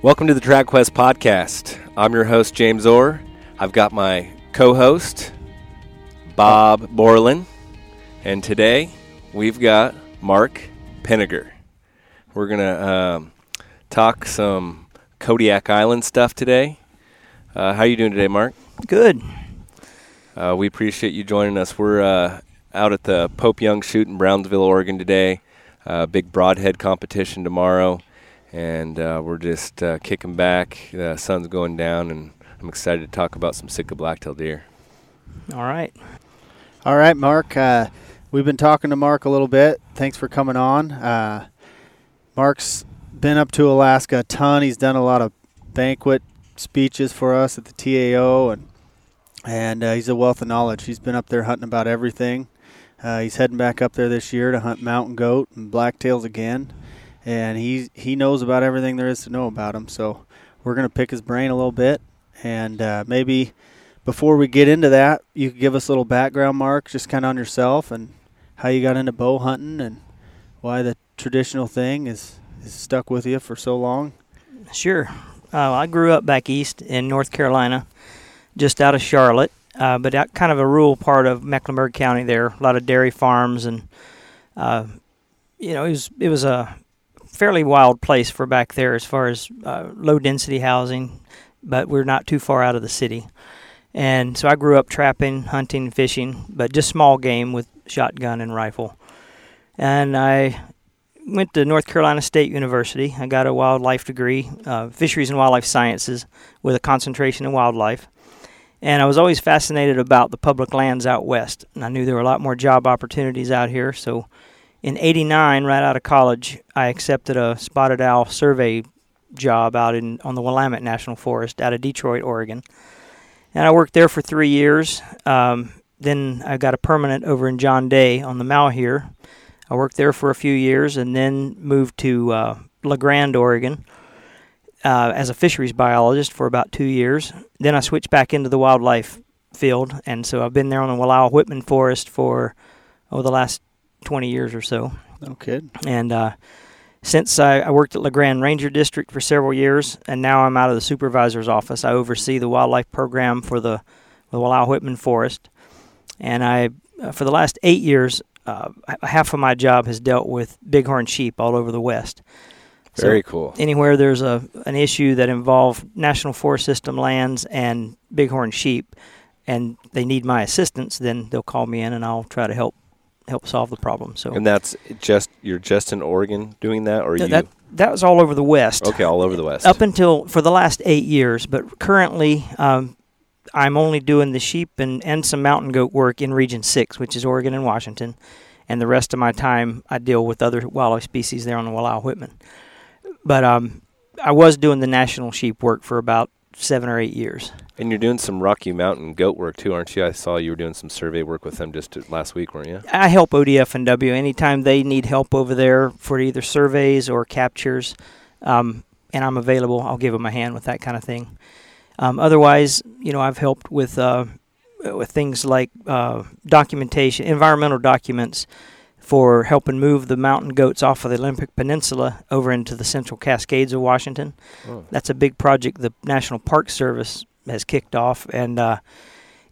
Welcome to the Track Quest podcast. I'm your host, James Orr. I've got my co host, Bob Borland. And today we've got Mark Penninger. We're going to um, talk some Kodiak Island stuff today. Uh, how are you doing today, Mark? Good. Uh, we appreciate you joining us. We're uh, out at the Pope Young Shoot in Brownsville, Oregon today. Uh, big broadhead competition tomorrow and uh, we're just uh, kicking back. The sun's going down, and I'm excited to talk about some Sitka blacktail deer. All right. All right, Mark. Uh, we've been talking to Mark a little bit. Thanks for coming on. Uh, Mark's been up to Alaska a ton. He's done a lot of banquet speeches for us at the TAO, and and uh, he's a wealth of knowledge. He's been up there hunting about everything. Uh, he's heading back up there this year to hunt mountain goat and blacktails again and he he knows about everything there is to know about him. So we're gonna pick his brain a little bit, and uh, maybe before we get into that, you could give us a little background, Mark, just kind of on yourself and how you got into bow hunting and why the traditional thing is is stuck with you for so long. Sure. Uh, I grew up back east in North Carolina, just out of Charlotte, uh, but out kind of a rural part of Mecklenburg County. There, a lot of dairy farms, and uh, you know, it was it was a fairly wild place for back there as far as uh, low density housing, but we're not too far out of the city. And so I grew up trapping, hunting, fishing, but just small game with shotgun and rifle. And I went to North Carolina State University. I got a wildlife degree, uh, fisheries and wildlife sciences, with a concentration in wildlife. And I was always fascinated about the public lands out west. And I knew there were a lot more job opportunities out here, so in 89 right out of college i accepted a spotted owl survey job out in on the willamette national forest out of detroit oregon. And i worked there for three years. Um, then i got a permanent over in john day on the malheur i worked there for a few years and then moved to uh, la grande oregon uh, as a fisheries biologist for about two years. Then i switched back into the wildlife field. And so i've been there on the wallowa whitman forest for over the last 20 years or so. No kid. And uh, since I, I, worked at La Grande Ranger District for several years, and now I'm out of the supervisor's office, I oversee the wildlife program for the, the Wallowa Whitman Forest. And I, uh, for the last eight years, uh, half of my job has dealt with bighorn sheep all over the West. Very so cool. Anywhere there's a an issue that involves National Forest System lands and bighorn sheep, and they need my assistance, then they'll call me in and I'll try to help help solve the problem. So and that's just you're just in Oregon doing that, or no, you that that was all over the West. Okay, all over the West. Up until for the last eight years, but currently um, I'm only doing the sheep and and some mountain goat work in Region Six, which is Oregon and Washington, and the rest of my time I deal with other wildlife species there on the Wallowa Whitman. But um, I was doing the national sheep work for about seven or eight years. And you're doing some Rocky Mountain goat work too, aren't you? I saw you were doing some survey work with them just last week, weren't you? I help ODF and W anytime they need help over there for either surveys or captures, um, and I'm available. I'll give them a hand with that kind of thing. Um, otherwise, you know, I've helped with uh, with things like uh, documentation, environmental documents for helping move the mountain goats off of the Olympic Peninsula over into the Central Cascades of Washington. Oh. That's a big project the National Park Service has kicked off, and uh,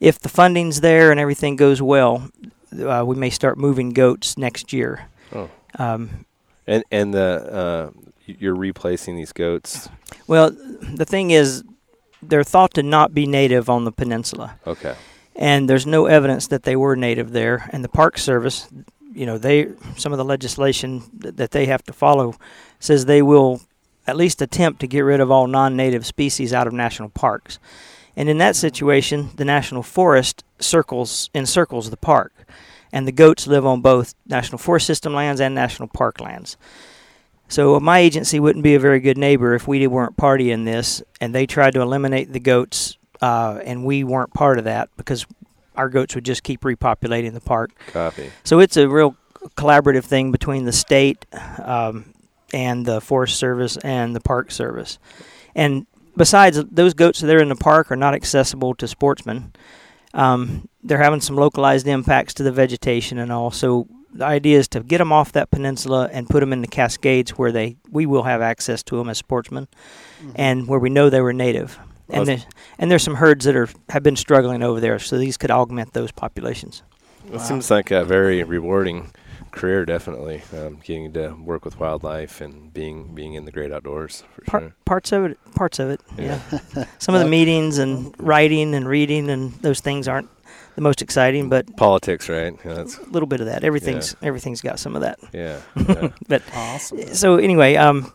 if the funding's there and everything goes well, uh, we may start moving goats next year. Oh. Um, and and the uh, you're replacing these goats. Well, the thing is, they're thought to not be native on the peninsula. Okay. And there's no evidence that they were native there. And the Park Service, you know, they some of the legislation that they have to follow says they will at least attempt to get rid of all non-native species out of national parks. And in that situation, the national forest circles encircles the park, and the goats live on both national forest system lands and national park lands. So my agency wouldn't be a very good neighbor if we weren't party in this, and they tried to eliminate the goats, uh, and we weren't part of that because our goats would just keep repopulating the park. Copy. So it's a real collaborative thing between the state um, and the Forest Service and the Park Service. And besides, those goats that are in the park are not accessible to sportsmen. Um, they're having some localized impacts to the vegetation and all. So the idea is to get them off that peninsula and put them in the Cascades where they we will have access to them as sportsmen, and where we know they were native. Well, And there's, and there's some herds that are have been struggling over there, so these could augment those populations. It seems like a very rewarding career, definitely. Um, getting to work with wildlife and being being in the great outdoors for Par- sure. Parts of it, parts of it, Yeah. yeah. Some of the meetings and writing and reading and those things aren't the most exciting, but Politics, right? Yeah, that's, a little bit of that. Everything's everything's got some of that. yeah. yeah. But Awesome. so anyway, um,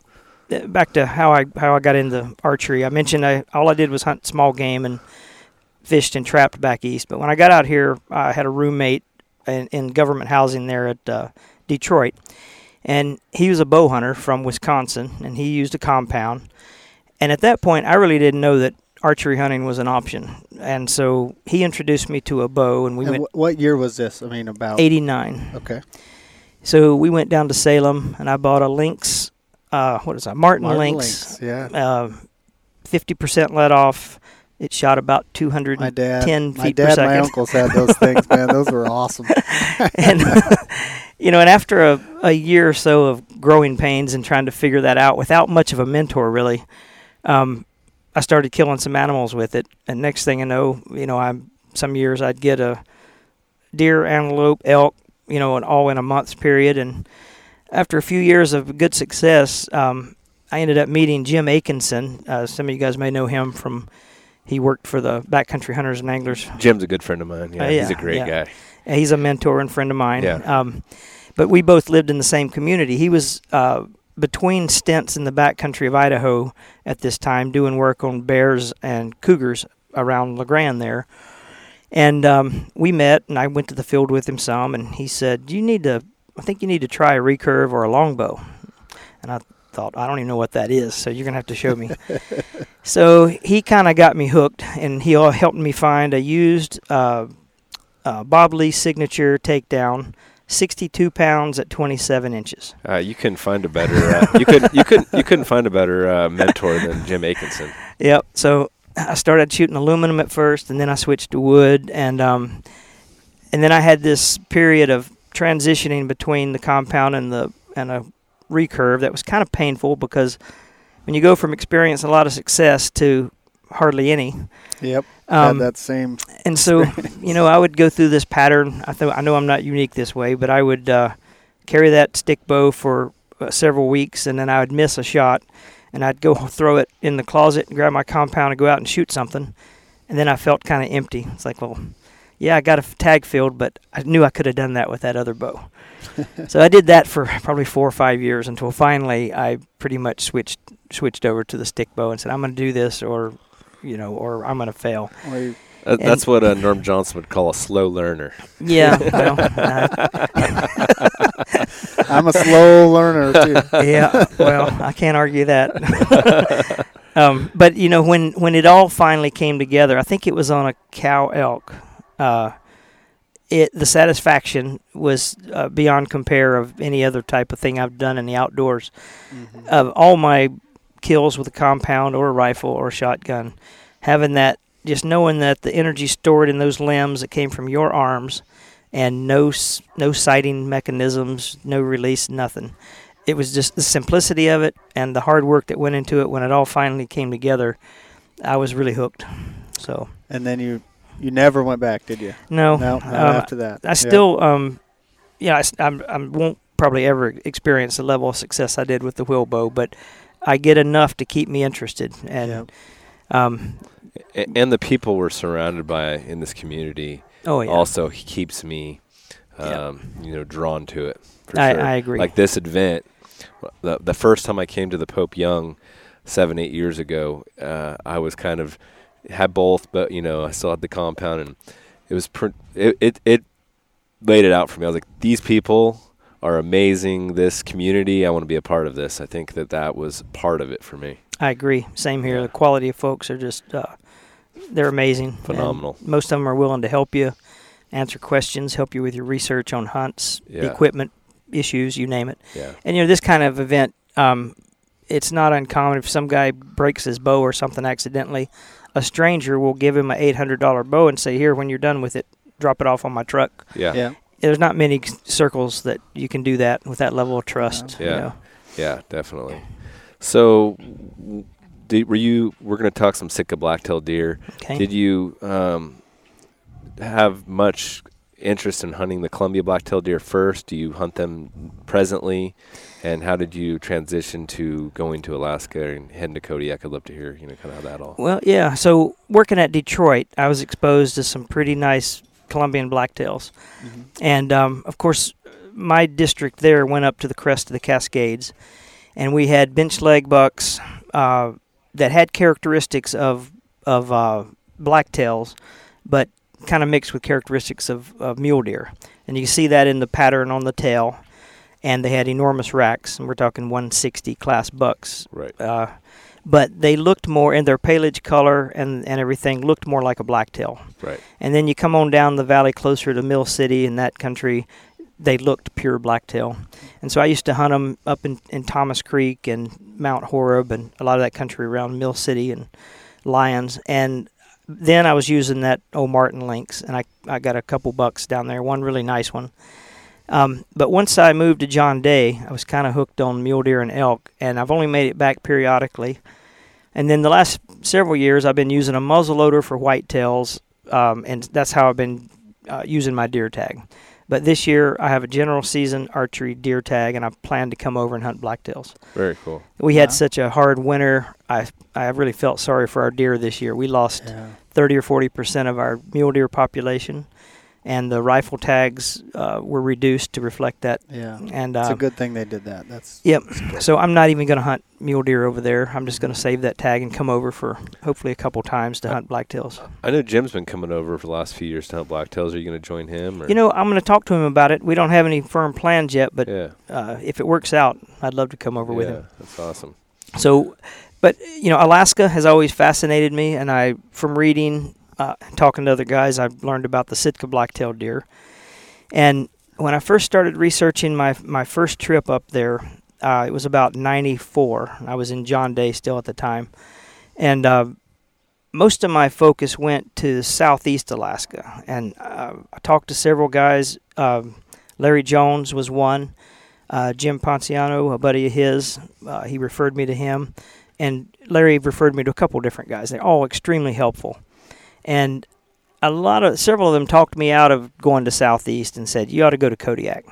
uh, back to how I how I got into archery. I mentioned I all I did was hunt small game and fished and trapped back east. But when I got out here, I had a roommate in, in government housing there at uh, Detroit, and he was a bow hunter from Wisconsin, and he used a compound. And at that point, I really didn't know that archery hunting was an option, and so he introduced me to a bow, and we And went wh- what year was this? I mean, about. '89. Okay. So we went down to Salem, and I bought a Lynx. Uh, what is that? Martin, Martin Lynx. Lynx, Yeah. Uh, Fifty percent let off. It shot about two hundred My dad. 10 my feet per dad my uncles had those things, man. Those were awesome. and you know, and after a, a year or so of growing pains and trying to figure that out without much of a mentor, really, um, I started killing some animals with it. And next thing I know, you know, I'm some years I'd get a deer, antelope, elk, you know, and all in a month's period. And after a few years of good success, um, I ended up meeting Jim Akenson. Uh, some of you guys may know him from. He worked for the Backcountry Hunters and Anglers Jim's a good friend of mine. Yeah, Uh, he's a great yeah. guy. uh, He's a mentor and friend of mine. Yeah. Um, but we both lived in the same community. He was uh, between stints in the backcountry of Idaho at this time, doing work on bears and cougars around La Grande there. And um, we met, and I went to the field with him some, and he said, "You need to, I think you need to try a recurve or a longbow." And I thought, I don't even know what that is, so you're gonna have to show me. so he kind of got me hooked, and he all helped me find a used uh, uh, Bob Lee signature takedown, 62 pounds at 27 inches. Uh, you couldn't find a better. Uh, you could. You couldn't You couldn't find a better uh, mentor than Jim Akenson. Yep. So I started shooting aluminum at first, and then I switched to wood, and um, and then I had this period of transitioning between the compound and the and a recurve that was kind of painful because when you go from experiencing a lot of success to hardly any, Yep. um, had that same. and so you know I would go through this pattern. I thought I know I'm not unique this way, but I would uh, carry that stick bow for uh, several weeks, and then I would miss a shot, and I'd go throw it in the closet and grab my compound and go out and shoot something, and then I felt kind of empty. It's like, well, yeah, I got a tag filled, but I knew I could have done that with that other bow. so I did that for probably four or five years until finally I pretty much switched switched over to the stick bow and said, I'm going to do this, or you know, or I'm going to fail. Well, Uh, that's what uh, Norm Johnson would call a slow learner. Yeah, well, uh, I'm a slow learner too. yeah. Well, I can't argue that. um, but you know, when when it all finally came together, I think it was on a cow elk. Uh, it the satisfaction was uh, beyond compare of any other type of thing I've done in the outdoors. Mm-hmm. Of all my kills with a compound or a rifle or a shotgun, having that just knowing that the energy stored in those limbs that came from your arms and no no sighting mechanisms, no release, nothing. It was just the simplicity of it and the hard work that went into it. When it all finally came together, I was really hooked. So And then you, you never went back, did you? no, No, not um, after that. I Yeah. still, um, yeah, I, s- I'm, I won't probably ever experience the level of success I did with the wheel bow, but I get enough to keep me interested. And um, and the people we're surrounded by in this community oh yeah, also keeps me, Yeah. um, you know, drawn to it. For I, sure. I agree. Like this event, the the first time I came to the Pope Young, seven eight years ago, uh, I was kind of had both, but you know I still had the compound, and it was pr- it, it it laid it out for me. I was like, these people are amazing. This community, I want to be a part of this. I think that that was part of it for me. I agree. Same here. Yeah. The quality of folks are just uh, they're amazing. and Phenomenal. most of them are willing to help you, answer questions, help you with your research on hunts, Yeah. equipment issues, you name it. Yeah, And you know, this kind of event, um, it's not uncommon if some guy breaks his bow or something accidentally, a stranger will give him an eight hundred dollar bow and say, "Here, when you're done with it, drop it off on my truck." yeah, Yeah. there's not many circles that you can do that with that level of trust. you Yeah. know. Yeah, definitely. So, did, were you? We're going to talk some Sitka blacktail deer. Okay. Did you um, have much interest in hunting the Columbia blacktail deer first? Do you hunt them presently? And how did you transition to going to Alaska and heading to Kodiak? I'd love to hear, you know, kind of how that all. Well, yeah. So working at Detroit, I was exposed to some pretty nice Columbian blacktails, Mhm. and um, of course, my district there went up to the crest of the Cascades, and we had bench leg bucks uh, that had characteristics of of uh, blacktails, but kind of mixed with characteristics of, of mule deer, and you see that in the pattern on the tail. And they had enormous racks, and we're talking 160 class bucks Right. uh, but they looked more in their pelage color and, and everything looked more like a blacktail. Right. And then you come on down the valley closer to Mill City in that country, they looked pure blacktail. And so I used to hunt them up in, in Thomas Creek and Mount Horeb and a lot of that country around Mill City and Lyons. And then I was using that old Martin Lynx, and I, I got a couple bucks down there, one really nice one. Um, but once I moved to John Day, I was kind of hooked on mule deer and elk, and I've only made it back periodically. And then the last several years, I've been using a muzzle loader for whitetails, um, and that's how I've been uh, using my deer tag. But this year, I have a general season archery deer tag, and I plan to come over and hunt blacktails. Very cool. We had such a hard winter. I I really felt sorry for our deer this year. We lost Yeah. 30 or 40 percent of our mule deer population, and the rifle tags uh, were reduced to reflect that. Yeah. And It's uh, a good thing they did that. That's Yep. So I'm not even going to hunt mule deer over there. I'm just going to save that tag and come over for hopefully a couple times to hunt blacktails. I know Jim's been coming over for the last few years to hunt blacktails. Are you going to join him? Or? You know, I'm going to talk to him about it. We don't have any firm plans yet, but yeah. uh, if it works out, I'd love to come over with yeah, him. That's awesome. So, but you know, Alaska has always fascinated me, and I, from reading, uh, talking to other guys, I've learned about the Sitka black-tailed deer. And when I first started researching my my first trip up there, uh, it was about '94. I was in John Day still at the time, and uh, most of my focus went to southeast Alaska. And uh, I talked to several guys. Um, Larry Jones was one. Uh, Jim Ponciano, a buddy of his, uh, he referred me to him, and Larry referred me to a couple different guys. They're all extremely helpful, and a lot of several of them talked me out of going to Southeast and said you ought to go to Kodiak.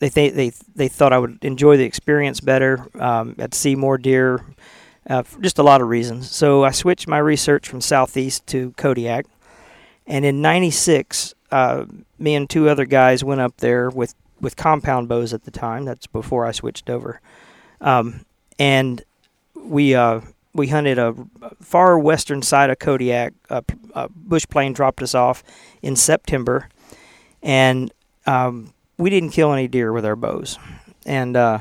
They th- they they thought I would enjoy the experience better. Um, I'd see more deer, uh, just a lot of reasons. So I switched my research from Southeast to Kodiak, and in '96, uh, me and two other guys went up there with with compound bows at the time. That's before I switched over, um, and we uh, we hunted a far western side of Kodiak. A bush plane dropped us off in September, and um, we didn't kill any deer with our bows, and uh,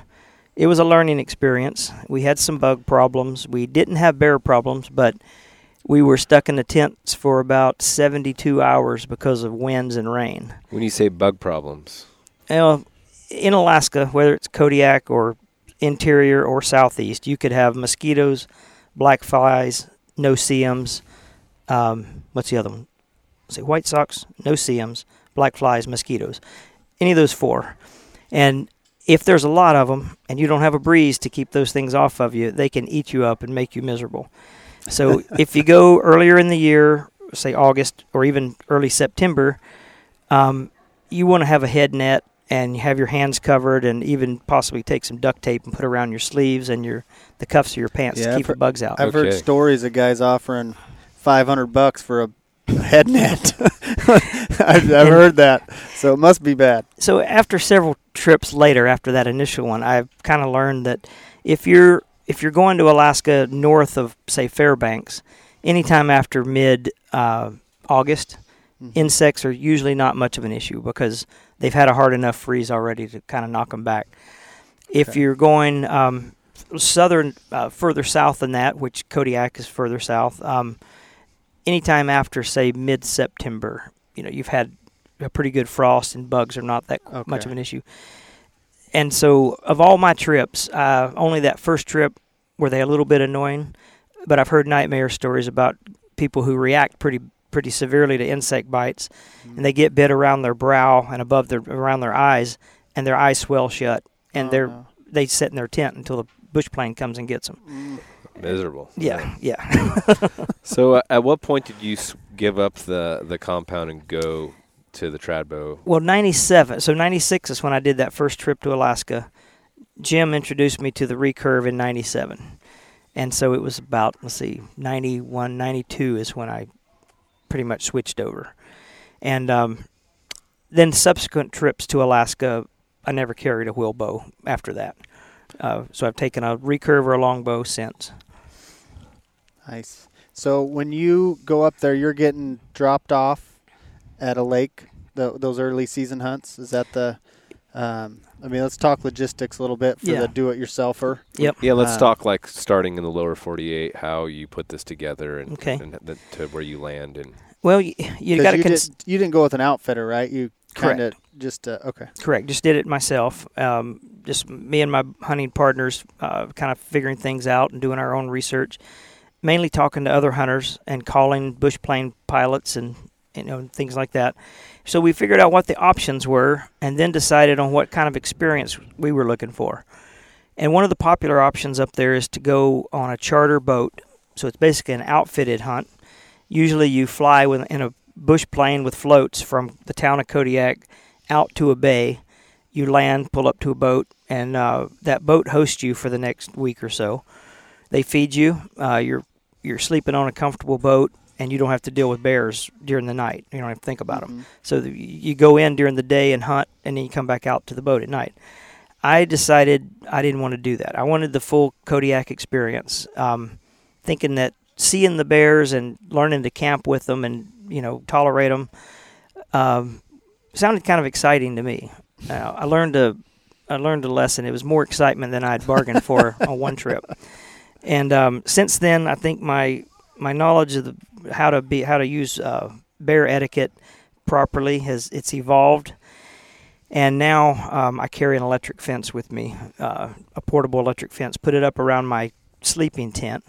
it was a learning experience. We had some bug problems. We didn't have bear problems, but we were stuck in the tents for about 72 hours because of winds and rain. When you say bug problems, You know, in Alaska, whether it's Kodiak or interior or southeast, you could have mosquitoes, black flies, no-see-ums. Um, what's the other one? Say white socks, no-see-ums, black flies, mosquitoes. Any of those four. And if there's a lot of them and you don't have a breeze to keep those things off of you, they can eat you up and make you miserable. So if you go earlier in the year, say August or even early September, um, you want to have a head net and you have your hands covered and even possibly take some duct tape and put around your sleeves and your the cuffs of your pants Yeah, to I've keep the bugs out. I've heard stories of guys offering 500 bucks for a head net. I've, I've And- heard that. So it must be bad. so after several trips later after that initial one i've kind of learned that if you're if you're going to alaska north of say fairbanks anytime after mid uh, august Mhm. insects are usually not much of an issue because they've had a hard enough freeze already to kind of knock them back if you're going um, southern uh, further south than that which kodiak is further south um, anytime after say mid-september you know you've had a pretty good frost and bugs are not that much of an issue. And so, of all my trips, uh, only that first trip were they a little bit annoying, but I've heard nightmare stories about people who react pretty pretty severely to insect bites, and mm. they get bit around their brow and above their around their eyes, and their eyes swell shut, and Oh, they're no. they sit in their tent until the bush plane comes and gets them. Mm. Miserable. Yeah, yeah. So, uh, at what point did you give up the the compound and go to the Tradbo? Well, 97. So 96 is when I did that first trip to Alaska. Jim introduced me to the recurve in 97. And so it was about, let's see, 91, 92 is when I pretty much switched over. And um, then subsequent trips to Alaska, I never carried a wheel bow after that. Uh, so I've taken a recurve or a longbow since. Nice. So when you go up there, you're getting dropped off at a lake. The, those early season hunts is that the? Um, I mean, let's talk logistics a little bit for Yeah. the do-it-yourselfer. Yep. Yeah, let's Uh, talk like starting in the lower 48, how you put this together and, Okay. and the, to where you land. And Well, you, you 'Cause got to you, cons- did, you didn't go with an outfitter, right? You Correct. kind of just uh, okay. Correct. Just did it myself. Um, just me and my hunting partners, uh, kind of figuring things out and doing our own research. Mainly talking to other hunters and calling bush plane pilots and you know things like that. So we figured out what the options were, and then decided on what kind of experience we were looking for. And one of the popular options up there is to go on a charter boat. So it's basically an outfitted hunt. Usually you fly with, in a bush plane with floats from the town of Kodiak out to a bay. You land, pull up to a boat, and uh, that boat hosts you for the next week or so. They feed you. Uh, you're you're sleeping on a comfortable boat, and you don't have to deal with bears during the night. You don't have to think about them. Mhm. So the, you go in during the day and hunt, and then you come back out to the boat at night. I decided I didn't want to do that. I wanted the full Kodiak experience, um, thinking that seeing the bears and learning to camp with them and you know tolerate them um, sounded kind of exciting to me. Uh, I learned a I learned a lesson. It was more excitement than I'd bargained for on one trip. And um, since then, I think my my knowledge of the, how to be how to use uh, bear etiquette properly has it's evolved. And now um, I carry an electric fence with me, uh, a portable electric fence. Put it up around my sleeping tent.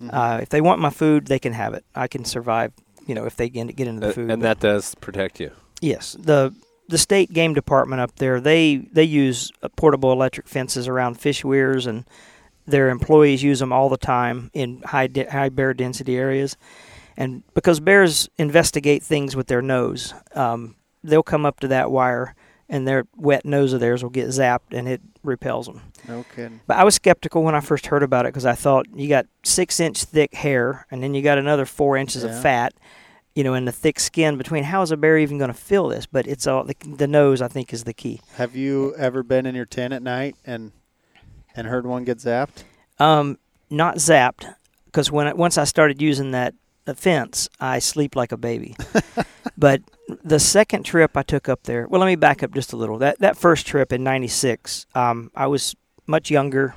Mhm. Uh, if they want my food, they can have it. I can survive. You know, if they get get into the food. and that does protect you. Yes, the the state game department up there they they use uh, portable electric fences around fish weirs and their employees use them all the time in high de- high bear density areas, and because bears investigate things with their nose, um, they'll come up to that wire and their wet nose of theirs will get zapped and it repels them. No kidding. But I was skeptical when I first heard about it because I thought you got six inch thick hair and then you got another four inches Yeah. of fat, you know, in the thick skin between. How is a bear even going to feel this? But it's all the, the nose. I think is the key. Have you ever been in your tent at night and and heard one get zapped? Um, not zapped because when I, once I started using that the fence, I sleep like a baby. but the second trip I took up there, well, let me back up just a little. That that first trip in '96, um, I was much younger,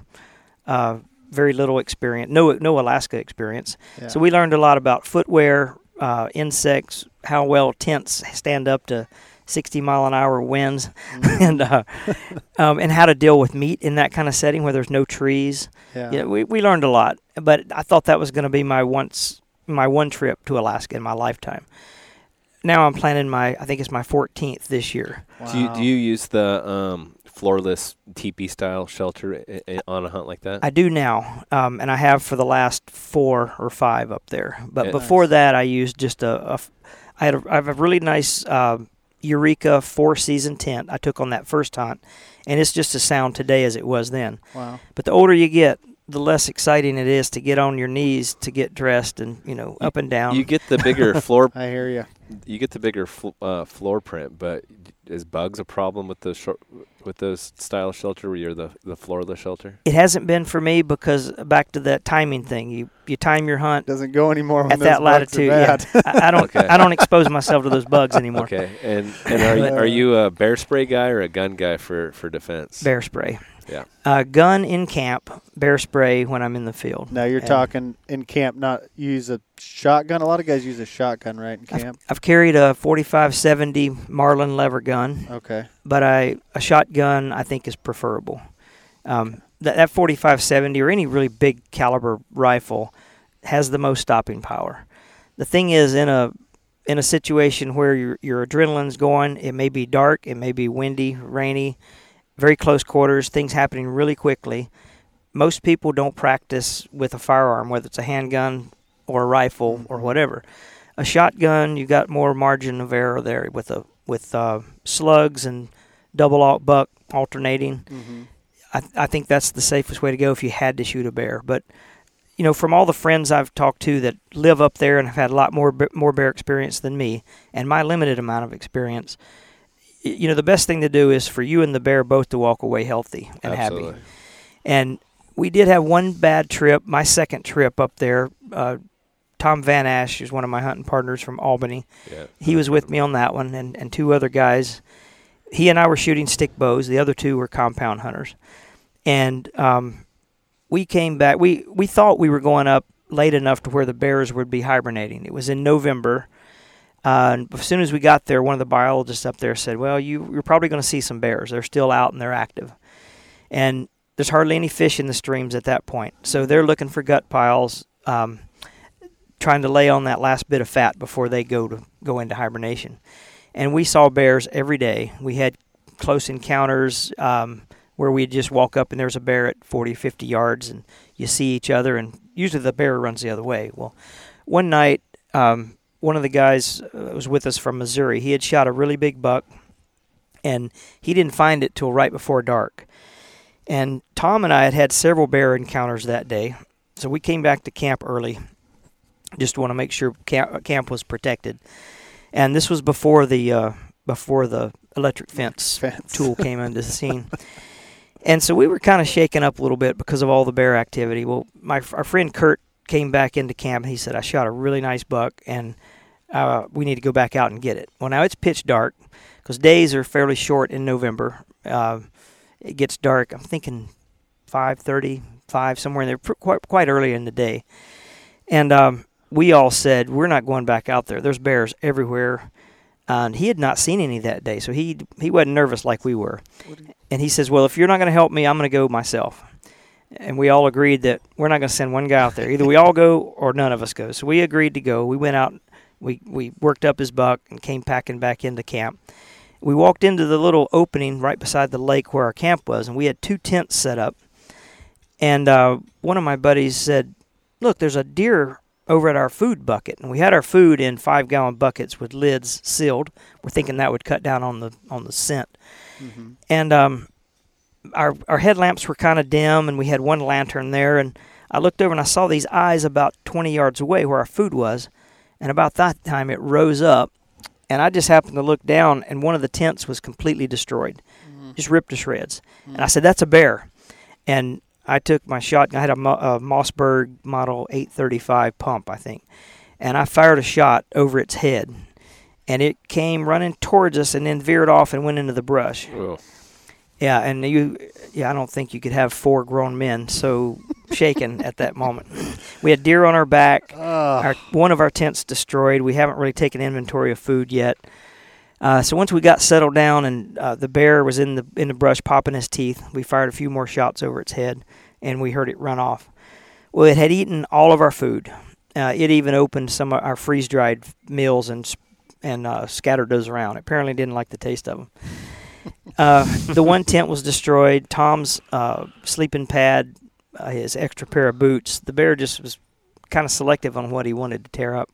uh, very little experience, no no Alaska experience. Yeah. So we learned a lot about footwear, uh, insects, how well tents stand up to 60 mile an hour winds, Mhm. and uh, um, and how to deal with meat in that kind of setting where there's no trees. yeah. Yeah, we, we learned a lot, but I thought that was going to be my once my one trip to Alaska in my lifetime. Now I'm planning my I think it's my 14th this year. Do you do you use the um, floorless teepee style shelter i- i- on a hunt like that? I do now, um, and I have for the last four or five up there. But Yeah. before Nice. that, I used just a. a f- I had a, I have a really nice um Eureka four season tent I took on that first hunt, and it's just as sound today as it was then. Wow. But the older you get, the less exciting it is to get on your knees to get dressed and you know up and down. you get the bigger floor. I hear you. You get the bigger fl- uh, floor print, but is bugs a problem with the short with those style shelter where you're the the floorless shelter? it hasn't been for me because back to that timing thing. You you time your hunt Doesn't go anymore when at that latitude. Yeah. I, I don't Okay. I don't expose myself to those bugs anymore. Okay, and and are you, are you a bear spray guy or a gun guy for for defense? Bear spray. Yeah. Uh, gun in camp, bear spray when I'm in the field. Now you're And talking in camp, not use a shotgun. A lot of guys use a shotgun, right, in I've, camp. I've carried a 4570 Marlin lever gun, Okay. but I a shotgun I think is preferable. Um, that, that 4570 or any really big caliber rifle has the most stopping power. The thing is, in a in a situation where your your adrenaline's going. It may be dark, it may be windy, rainy, very close quarters, things happening really quickly. Most people don't practice with a firearm, whether it's a handgun or a rifle or whatever. A shotgun, you got more margin of error there with a with uh, slugs and double aught buck alternating. Mm-hmm. I, I think that's the safest way to go if you had to shoot a bear. But you know, from all the friends I've talked to that live up there and have had a lot more more bear experience than me, and my limited amount of experience, you know, the best thing to do is for you and the bear both to walk away healthy and Absolutely. happy. And we did have one bad trip. My second trip up there, uh, Tom Van Ash, who's one of my hunting partners from Albany. Yeah. He was with me on that one, and, and two other guys. He and I were shooting stick bows. The other two were compound hunters, and um, we came back. We we thought we were going up late enough to where the bears would be hibernating. It was in November. Uh, and as soon as we got there, one of the biologists up there said, "Well, you, you're probably going to see some bears. They're still out and they're active." And there's hardly any fish in the streams at that point, so they're looking for gut piles, um, trying to lay on that last bit of fat before they go to go into hibernation. And we saw bears every day. We had close encounters um, where we'd just walk up and there's a bear at 40, 50 yards, and you see each other, and usually the bear runs the other way. Well, one night, um, one of the guys uh, was with us from Missouri. He had shot a really big buck, and he didn't find it till right before dark. And Tom and I had had several bear encounters that day, so we came back to camp early. Just want to make sure camp, camp was protected, and this was before the uh, before the electric fence, Fence. tool came into the scene. And so we were kind of shaken up a little bit because of all the bear activity. Well, my our friend Kurt came back into camp and he said, "I shot a really nice buck, and uh, we need to go back out and get it." Well, now it's pitch dark because days are fairly short in November. Uh, it gets dark. I'm thinking 5:30, 5 somewhere in there, pr- quite quite early in the day. And um, we all said we're not going back out there. There's bears everywhere. And he had not seen any that day, so he he wasn't nervous like we were. And he says, "Well, if you're not going to help me, I'm going to go myself." And we all agreed that we're not going to send one guy out there. Either we all go or none of us go. So we agreed to go. We went out. We we worked up his buck and came packing back into camp. We walked into the little opening right beside the lake where our camp was, and we had two tents set up. And uh, one of my buddies said, "Look, there's a deer over at our food bucket, and we had our food in five gallon buckets with lids sealed. We're thinking that would cut down on the on the scent. Mm-hmm. And um, our our headlamps were kind of dim, and we had one lantern there. And I looked over and I saw these eyes about 20 yards away where our food was. And about that time, it rose up, and I just happened to look down, and one of the tents was completely destroyed, mm-hmm. just ripped to shreds. And I mm-hmm. said, "That's a bear." And I took my shotgun. I had a, a Mossberg Model 835 pump, I think, and I fired a shot over its head, and it came running towards us, and then veered off and went into the brush. Oh, Yeah, and you, yeah, I don't think you could have four grown men so shaken at that moment. We had deer on our back. Our one of our tents destroyed. We haven't really taken inventory of food yet. Uh, so once we got settled down and uh, the bear was in the in the brush popping his teeth, we fired a few more shots over its head, and we heard it run off. Well, it had eaten all of our food. Uh, it even opened some of our freeze dried meals and and uh, scattered those around. It apparently didn't like the taste of them. Uh, the one tent was destroyed. Tom's uh, sleeping pad, uh, his extra pair of boots. The bear just was kind of selective on what he wanted to tear up.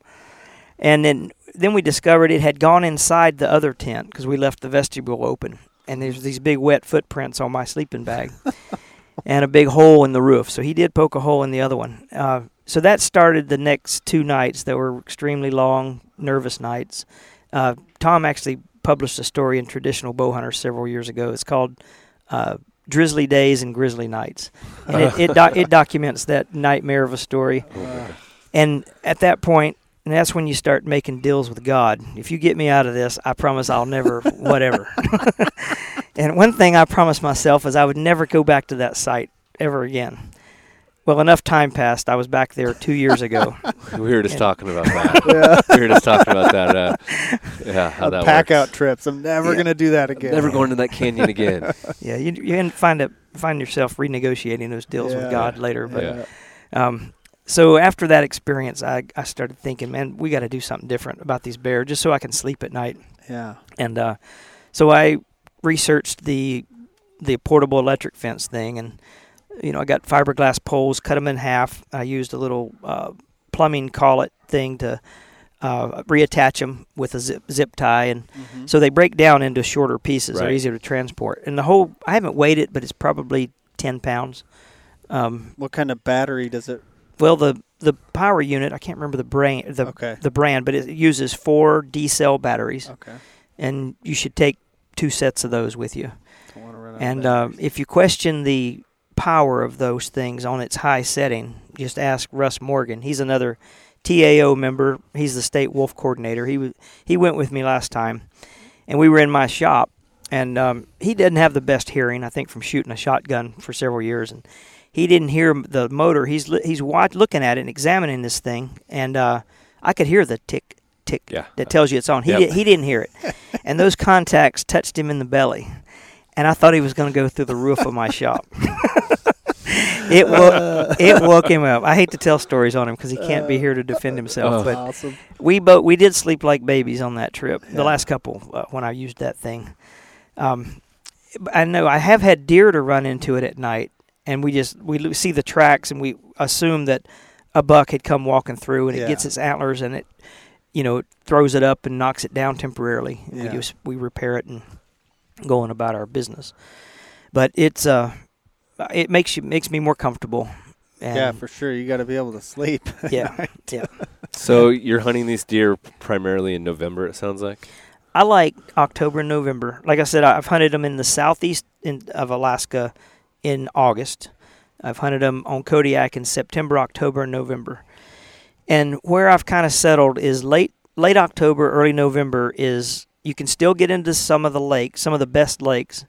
And then then we discovered it had gone inside the other tent because we left the vestibule open, and there's these big wet footprints on my sleeping bag, and a big hole in the roof. So he did poke a hole in the other one. Uh, so that started the next two nights that were extremely long, nervous nights. Uh, Tom actually published a story in Traditional Bowhunter several years ago. It's called uh, Drizzly Days and Grizzly Nights, and it it, doc- it documents that nightmare of a story. And at that point, and that's when you start making deals with God. If you get me out of this, I promise I'll never whatever. and one thing I promised myself is I would never go back to that site ever again. Well, enough time passed. I was back there two years ago. we were just Yeah. talking about that. Yeah. we were just talking about that. Uh, yeah, how that pack works. out trips. I'm never Yeah. gonna do that again. Never going to that canyon again. yeah, you you can find it, find yourself renegotiating those deals Yeah. with God later. But Yeah. um, so after that experience, I, I started thinking, man, we got to do something different about these bears, just so I can sleep at night. Yeah. And uh, so I researched the the portable electric fence thing, and you know I got fiberglass poles, cut them in half. I used a little uh, plumbing collet thing to uh, reattach them with a zip, zip tie, and Mm-hmm. so they break down into shorter pieces. They're easier to transport. And the whole I haven't weighed it, but it's probably ten pounds. Um, What kind of battery does it? well, the the power unit I can't remember the brand the Okay. the brand, but it uses four D cell batteries, Okay. and you should take two sets of those with you. Don't wanna run out of And uh, if you question the power of those things on its high setting, just ask Russ Morgan. He's another TAO member. He's the state wolf coordinator. He w- he went with me last time, and we were in my shop. And um, he didn't have the best hearing, I think, from shooting a shotgun for several years, and he didn't hear the motor. He's he's watch- looking at it and examining this thing, and uh, I could hear the tick tick Yeah. that tells you it's on. He Yep. did, he didn't hear it, and those contacts touched him in the belly, and I thought he was going to go through the roof of my shop. it woke it woke him up. I hate to tell stories on him because he can't be here to defend himself. Oh. But awesome. we both we did sleep like babies on that trip. Yeah. The last couple uh, when I used that thing. Um, I know I have had deer to run into it at night, and we just we see the tracks and we assume that a buck had come walking through, and it gets its antlers and it, you know, it throws it up and knocks it down temporarily. We Yeah. just we repair it and go on about our business. But it's uh, it makes you makes me more comfortable. And yeah, for sure. You got to be able to sleep. yeah, yeah. So you're hunting these deer primarily in November. It sounds like. I like October and November. Like I said, I've hunted them in the southeast in, of Alaska in August. I've hunted them on Kodiak in September, October, and November. And where I've kind of settled is late late October, early November is you can still get into some of the lakes, some of the best lakes,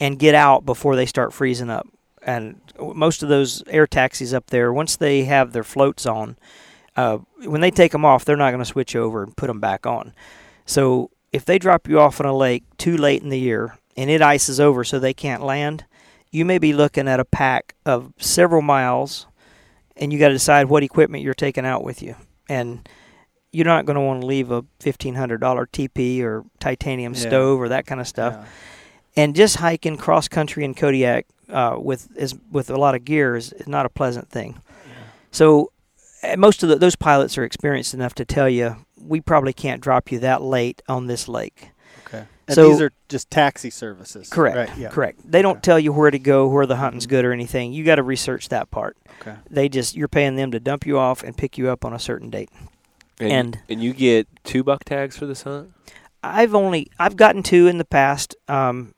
and get out before they start freezing up. And most of those air taxis up there, once they have their floats on, uh, when they take them off, they're not going to switch over and put them back on. So if they drop you off on a lake too late in the year and it ices over so they can't land, you may be looking at a pack of several miles and you got to decide what equipment you're taking out with you. And you're not going to want to leave a $1500 teepee or titanium Yeah. stove or that kind of stuff. Yeah. And just hiking cross country in Kodiak uh, with is with a lot of gear is, is not a pleasant thing. So uh, most of the, those pilots are experienced enough to tell you we probably can't drop you that late on this lake. Okay. And So- these are just taxi services. Correct. Right. Yeah. Correct. They don't Okay. tell you where to go, where the hunting's Mhm. good or anything. You got to research that part. Okay. They just you're paying them to dump you off and pick you up on a certain date. And And- and you get two buck tags for this hunt. I've only I've gotten two in the past. Um,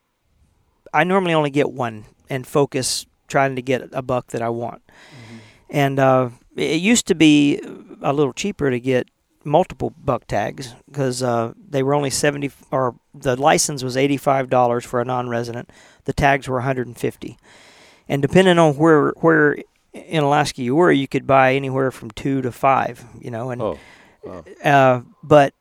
I normally only get one and focus trying to get a buck that I want. Mm-hmm. And uh, it used to be a little cheaper to get multiple buck tags because uh, they were only seventy or the license was eighty five dollars for a non resident. The tags were one hundred and fifty, and depending on where where in Alaska you were, you could buy anywhere from two to five. You know, and Oh, wow. uh, but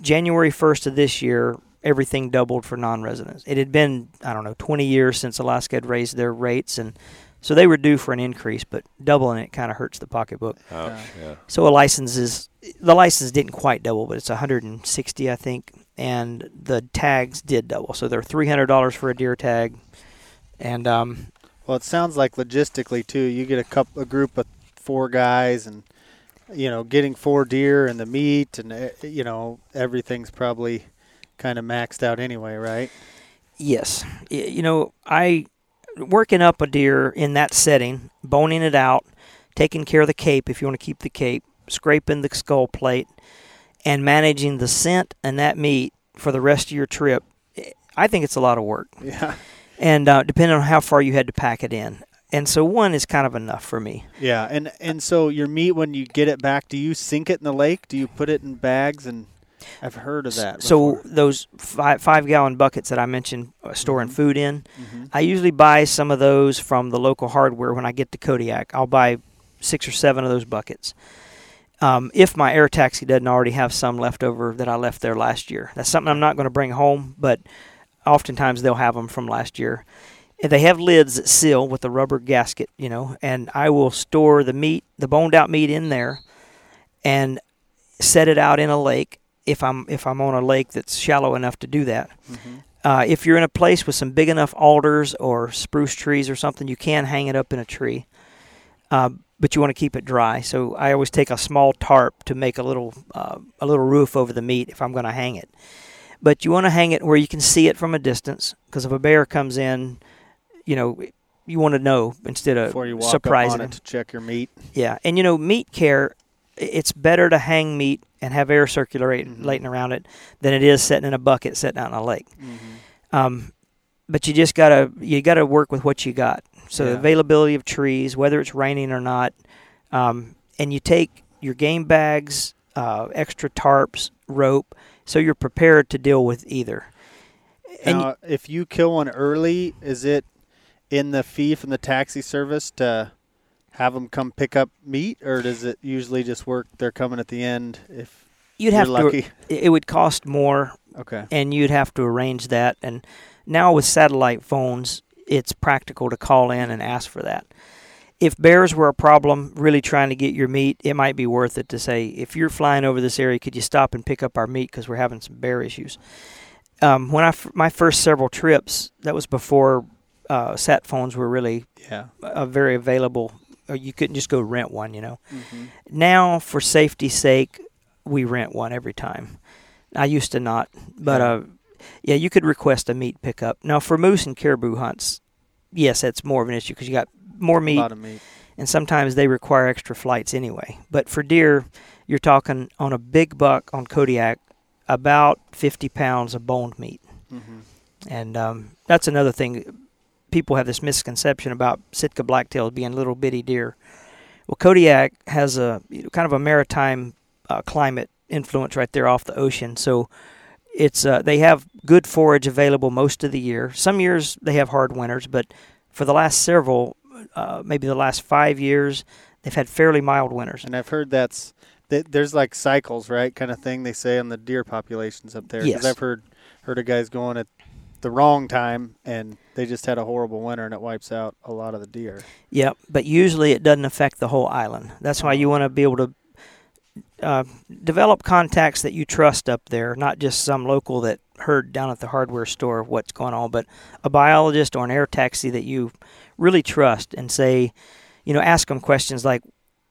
January 1st of this year, everything doubled for non-residents. It had been, I don't know, 20 years since Alaska had raised their rates, and so they were due for an increase. But doubling it kind of hurts the pocketbook. ouch, yeah. So a license is the license didn't quite double, but it's 160, I think, and the tags did double. So they're $300 for a deer tag, and um, Well, it sounds like logistically too. You get a couple, a group of four guys, and you know, getting four deer and the meat, and eh, you know, everything's probably kind of maxed out anyway, right? Yes. You know, I working up a deer in that setting, boning it out, taking care of the cape if you want to keep the cape, scraping the skull plate, and managing the scent and that meat for the rest of your trip. eh, I think it's a lot of work, Yeah. and uh, depending on how far you had to pack it in. And so one is kind of enough for me. Yeah, and and so your meat when you get it back, do you sink it in the lake? Do you put it in bags? And I've heard of that. So before. those five, five gallon buckets that I mentioned uh, storing Mhm. food in, Mhm. I usually buy some of those from the local hardware when I get to Kodiak. I'll buy six or seven of those buckets. Um, if my air taxi doesn't already have some left over that I left there last year, that's something I'm not going to bring home, but oftentimes they'll have them from last year. And they have lids that seal with a rubber gasket, you know, and I will store the meat, the boned out meat in there and set it out in a lake if I'm if I'm on a lake that's shallow enough to do that. Mm-hmm. Uh, if you're in a place with some big enough alders or spruce trees or something, you can hang it up in a tree. Uh, but you want to keep it dry. So I always take a small tarp to make a little uh, a little roof over the meat if I'm going to hang it. But you want to hang it where you can see it from a distance because if a bear comes in, you know, you want to know instead of Before you walk surprising up on it to check your meat. Yeah, and you know, meat care. It's better to hang meat and have air circulating Mhm. around it than it is sitting in a bucket sitting out in a lake. Mm-hmm. Um, but you just gotta you gotta work with what you got. So the Yeah. availability of trees, whether it's raining or not, um, and you take your game bags, uh, extra tarps, rope, so you're prepared to deal with either. And Now, if you kill one early, is it in the fee from the taxi service to have them come pick up meat, or does it usually just work? They're coming at the end if you'd you're have lucky. to. It would cost more Okay. and you'd have to arrange that. And now with satellite phones, it's practical to call in and ask for that. If bears were a problem, really trying to get your meat, it might be worth it to say, if you're flying over this area, could you stop and pick up our meat because we're having some bear issues. Um, when I f- my first several trips, that was before uh, sat phones were really Yeah. uh, very available. You couldn't just go rent one, you know Mm-hmm. now for safety's sake we rent one every time i used to not but Yeah. uh yeah you could request a meat pickup now for moose and caribou hunts yes that's more of an issue because you got more A meat lot of meat. and sometimes they require extra flights anyway but for deer you're talking on a big buck on kodiak about 50 pounds of boned meat Mm-hmm. and um, that's another thing. People have this misconception about Sitka blacktails being little bitty deer. Well, Kodiak has a you know, kind of a maritime uh, climate influence right there off the ocean, so it's uh, they have good forage available most of the year. Some years they have hard winters, but for the last several, uh, maybe the last five years, they've had fairly mild winters. And I've heard that's that there's like cycles, right? Kind of thing they say on the deer populations up there. Yes. I've heard heard of guys going at the wrong time and they just had a horrible winter and it wipes out a lot of the deer. Yep, but usually it doesn't affect the whole island. That's why you want to be able to uh, develop contacts that you trust up there, not just some local that heard down at the hardware store what's going on, but a biologist or an air taxi that you really trust and say, you know, ask them questions like,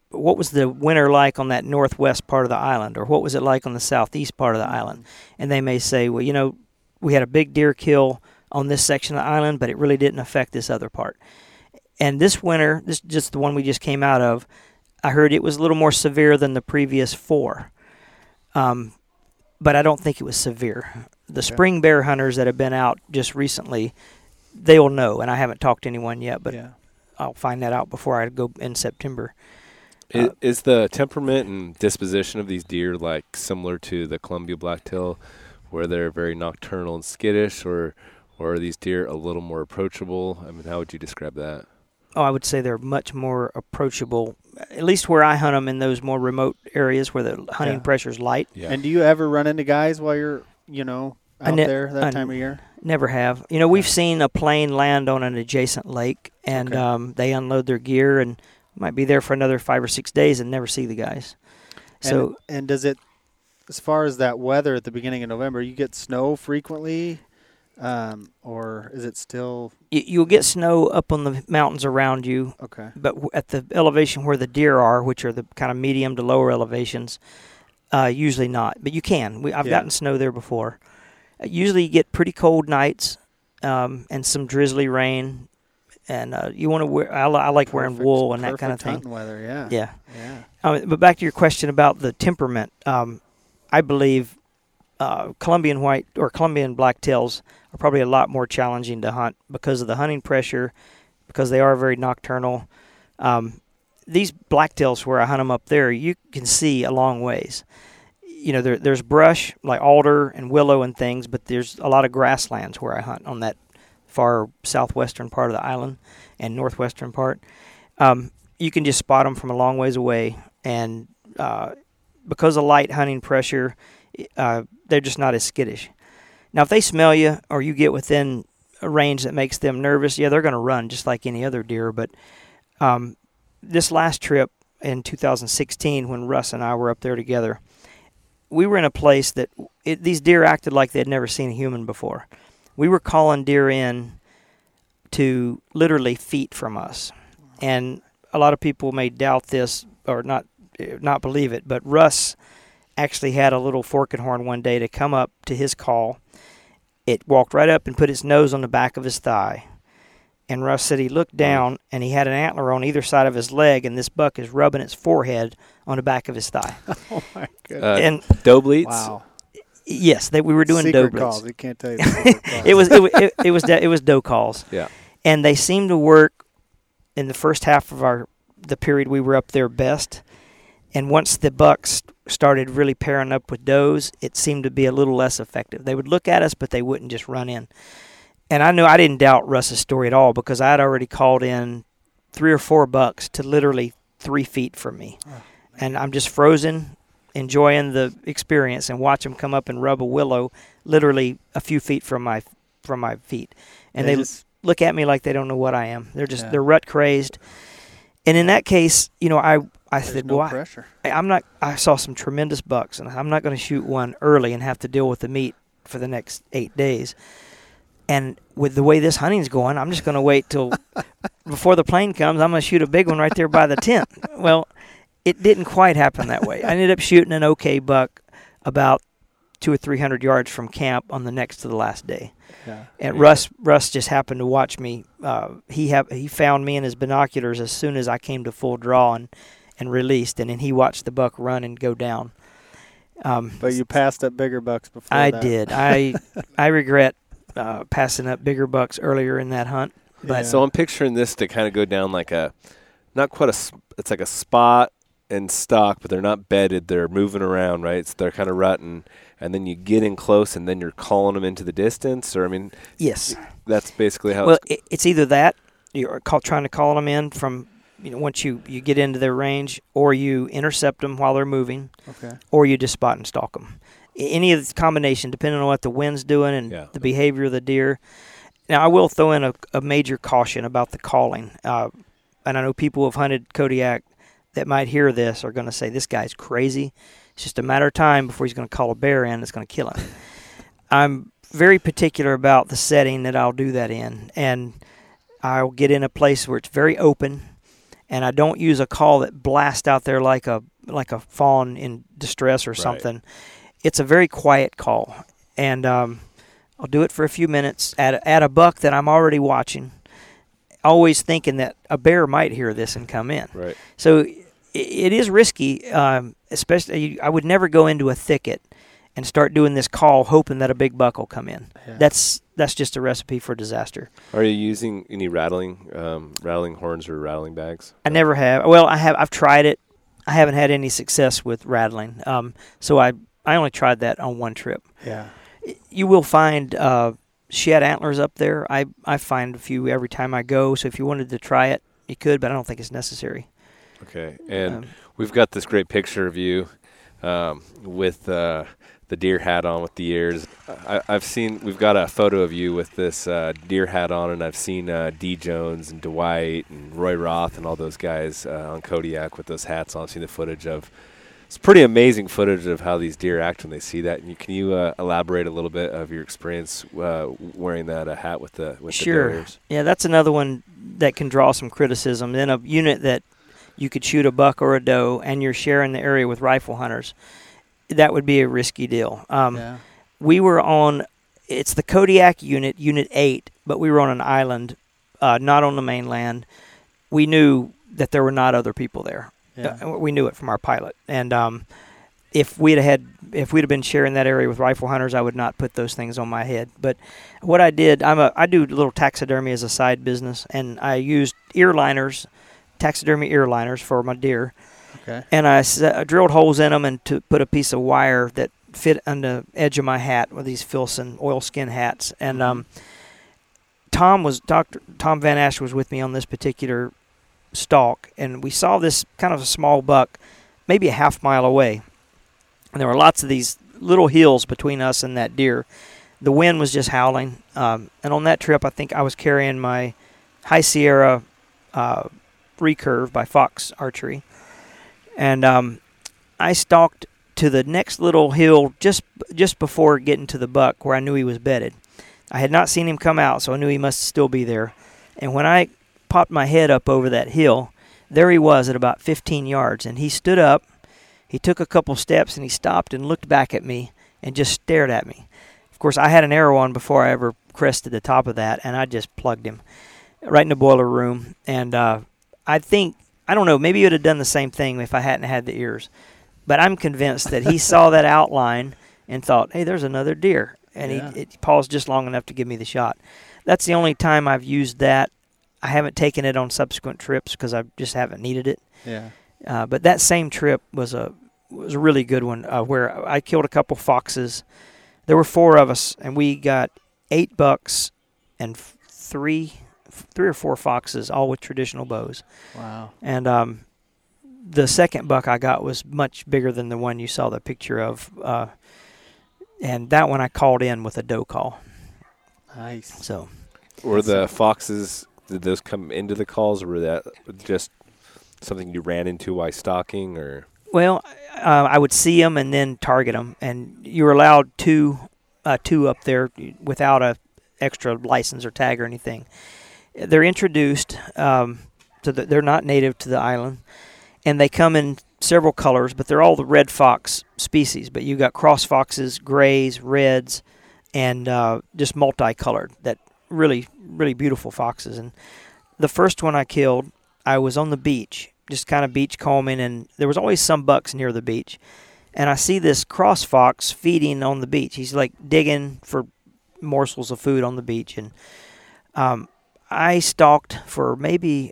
what was the winter like on that northwest part of the island, or what was it like on the southeast part of the island? And they may say, well, you know, we had a big deer kill on this section of the island, but it really didn't affect this other part. And this winter, this just the one we just came out of, I heard it was a little more severe than the previous four. Um, but I don't think it was severe. The Okay. spring bear hunters that have been out just recently, they'll know. And I haven't talked to anyone yet, but yeah. I'll find that out before I go in September. I- Uh, is the temperament and disposition of these deer like similar to the Columbia blacktail, where they're very nocturnal and skittish, or or are these deer a little more approachable? I mean, how would you describe that? Oh, I would say they're much more approachable. At least where I hunt them in those more remote areas where the hunting Yeah. pressure's light. Yeah. And do you ever run into guys while you're, you know, out ne- there that I time of year? Never have. You know, we've seen a plane land on an adjacent lake, and Okay. um, they unload their gear and might be there for another five or six days and never see the guys. So and, and does it, as far as that weather at the beginning of November, you get snow frequently, um, or is it still you'll get snow up on the mountains around you, okay? but w- at the elevation where the deer are, which are the kind of medium to lower elevations, uh, usually not. But you can. We, I've Yeah. gotten snow there before. Uh, usually, you get pretty cold nights um, and some drizzly rain, and uh, you want to wear. I, li- I like wearing wool and that kind of perfect thing. weather, yeah. Yeah. Yeah. Um, but back to your question about the temperament, um, I believe uh, Columbian white or Columbian blacktails are probably a lot more challenging to hunt because of the hunting pressure, because they are very nocturnal. Um, these blacktails, where I hunt them up there, you can see a long ways. You know, there, there's brush like alder and willow and things, but there's a lot of grasslands where I hunt on that far southwestern part of the island and northwestern part. Um, you can just spot them from a long ways away, and uh, because of light hunting pressure, uh, they're just not as skittish. Now, if they smell you or you get within a range that makes them nervous, yeah, they're going to run just like any other deer. But um, this last trip in 2016, when Russ and I were up there together, we were in a place that it, these deer acted like they'd never seen a human before. We were calling deer in to literally feet from us, and a lot of people may doubt this or not not believe it, but Russ actually had a little fork and horn one day to come up to his call. It walked right up and put its nose on the back of his thigh. And Russ said he looked down and he had an antler on either side of his leg, and this buck is rubbing its forehead on the back of his thigh. oh my goodness! Uh, and doe bleats. wow. yes, that we were doing Secret doe bleats. calls. You can't tell you. the secret calls. It was it, wa- it, it was it was doe calls. Yeah. and they seemed to work in the first half of our the period we were up there best. And once the bucks started really pairing up with does, it seemed to be a little less effective. They would look at us, but they wouldn't just run in. And I knew I didn't doubt Russ's story at all because I had already called in three or four bucks to literally three feet from me, and I'm just frozen, enjoying the experience and watch them come up and rub a willow, literally a few feet from my from my feet, and They they, just- look at me like they don't know what I am. They're just Yeah. they're rut crazed. And in that case, you know, I I There's said, no well, pressure. I- I'm not. I saw some tremendous bucks, and I'm not going to shoot one early and have to deal with the meat for the next eight days. And with the way this hunting's going, I'm just going to wait till before the plane comes. I'm going to shoot a big one right there by the tent. Well, it didn't quite happen that way. I ended up shooting an okay buck about two or three hundred yards from camp on the next to the last day. Yeah. And Yeah. Russ Russ just happened to watch me. Uh, he have he found me in his binoculars as soon as I came to full draw and, and released, and then he watched the buck run and go down. Um, But you passed up bigger bucks before. I that. did. I I regret uh, passing up bigger bucks earlier in that hunt. But Yeah. So I'm picturing this to kind of go down like a, not quite a, s- it's like a spot and stock, but they're not bedded. They're moving around, right? So they're kind of rutting, and then you get in close, and then you're calling them into the distance. Or I mean, yes, that's basically how. well, it's, it's either that you're call, trying to call them in from you know once you you get into their range, or you intercept them while they're moving, Okay. or you just spot and stalk them. Any of this combination, depending on what the wind's doing and Yeah. the behavior of the deer. Now, I will throw in a, a major caution about the calling. Uh, and I know people who have hunted Kodiak that might hear this are going to say, this guy's crazy. It's just a matter of time before he's going to call a bear in that's going to kill him. I'm very particular about the setting that I'll do that in. And I'll get in a place where it's very open and I don't use a call that blasts out there like a like a fawn in distress or Right. something. It's a very quiet call, and um, I'll do it for a few minutes at a, at a buck that I'm already watching, always thinking that a bear might hear this and come in. right. So it is risky, um, especially I would never go into a thicket and start doing this call hoping that a big buck will come in. Yeah. That's that's just a recipe for disaster. Are you using any rattling, um, rattling horns or rattling bags? I never have. Well, I have. I've tried it. I haven't had any success with rattling. Um, so I I only tried that on one trip. Yeah. You will find uh, shed antlers up there. I I find a few every time I go. So if you wanted to try it, you could, but I don't think it's necessary. Okay, and Um, we've got this great picture of you um, with uh, the deer hat on with the ears. I, I've seen we've got a photo of you with this uh, deer hat on, and I've seen uh, D Jones and Dwight and Roy Roth and all those guys uh, on Kodiak with those hats on. I've seen the footage of. It's pretty amazing footage of how these deer act when they see that. And you, can you uh, elaborate a little bit of your experience uh, wearing that uh, hat with the with Sure. the doe ears? Yeah, that's another one that can draw some criticism. In a unit that you could shoot a buck or a doe, and you're sharing the area with rifle hunters, that would be a risky deal. Um, yeah. we were on it's the Kodiak unit, unit 8, but we were on an island, uh, not on the mainland. We knew that there were not other people there. Yeah. Uh, we knew it from our pilot. And um, if we'd have had if we'd have been sharing that area with rifle hunters, I would not put those things on my head. But what I did, I'm a I do little taxidermy as a side business, and I used ear liners, taxidermy ear liners for my deer Okay. and I drilled holes in them and to put a piece of wire that fit on the edge of my hat with these Filson oilskin hats. And um, Tom was Doctor Tom Van Ash was with me on this particular stalk, and we saw this kind of a small buck, maybe a half mile away, and there were lots of these little hills between us and that deer the wind was just howling. Um, and on that trip, I think I was carrying my High Sierra uh, recurve by Fox Archery, and um, I stalked to the next little hill just just before getting to the buck where I knew he was bedded. I had not seen him come out, so I knew he must still be there. And when I popped my head up over that hill, there he was at about 15 yards, and he stood up. He took a couple steps and he stopped and looked back at me and just stared at me. Of course, I had an arrow on before I ever crested the top of that, and I just plugged him right in the boiler room. And uh, I think I don't know, maybe he would have done the same thing if I hadn't had the ears. But I'm convinced that he saw that outline and thought, "Hey, there's another deer," and Yeah. he it paused just long enough to give me the shot. That's the only time I've used that. I haven't taken it on subsequent trips because I just haven't needed it. Yeah. Uh, but that same trip was a was a really good one uh, where I killed a couple foxes. There were four of us, and we got eight bucks and f- three three or four foxes, all with traditional bows. Wow. And um, the second buck I got was much bigger than the one you saw the picture of. Uh, and that one I called in with a doe call. Nice. So Were the foxes? Did those come into the calls, or were that just something you ran into while stalking, or Well, uh, I would see them and then target them, and you were allowed two, uh, two up there without a extra license or tag or anything. They're introduced, um, to the, they're not native to the island, and they come in several colors, but they're all the red fox species. But you've got cross foxes, grays, reds, and uh, just multicolored. That really, really beautiful foxes. And the first one I killed, I was on the beach, just kind of beach combing, and there was always some bucks near the beach. And I see this cross fox feeding on the beach. He's like digging for morsels of food on the beach, and um, I stalked for maybe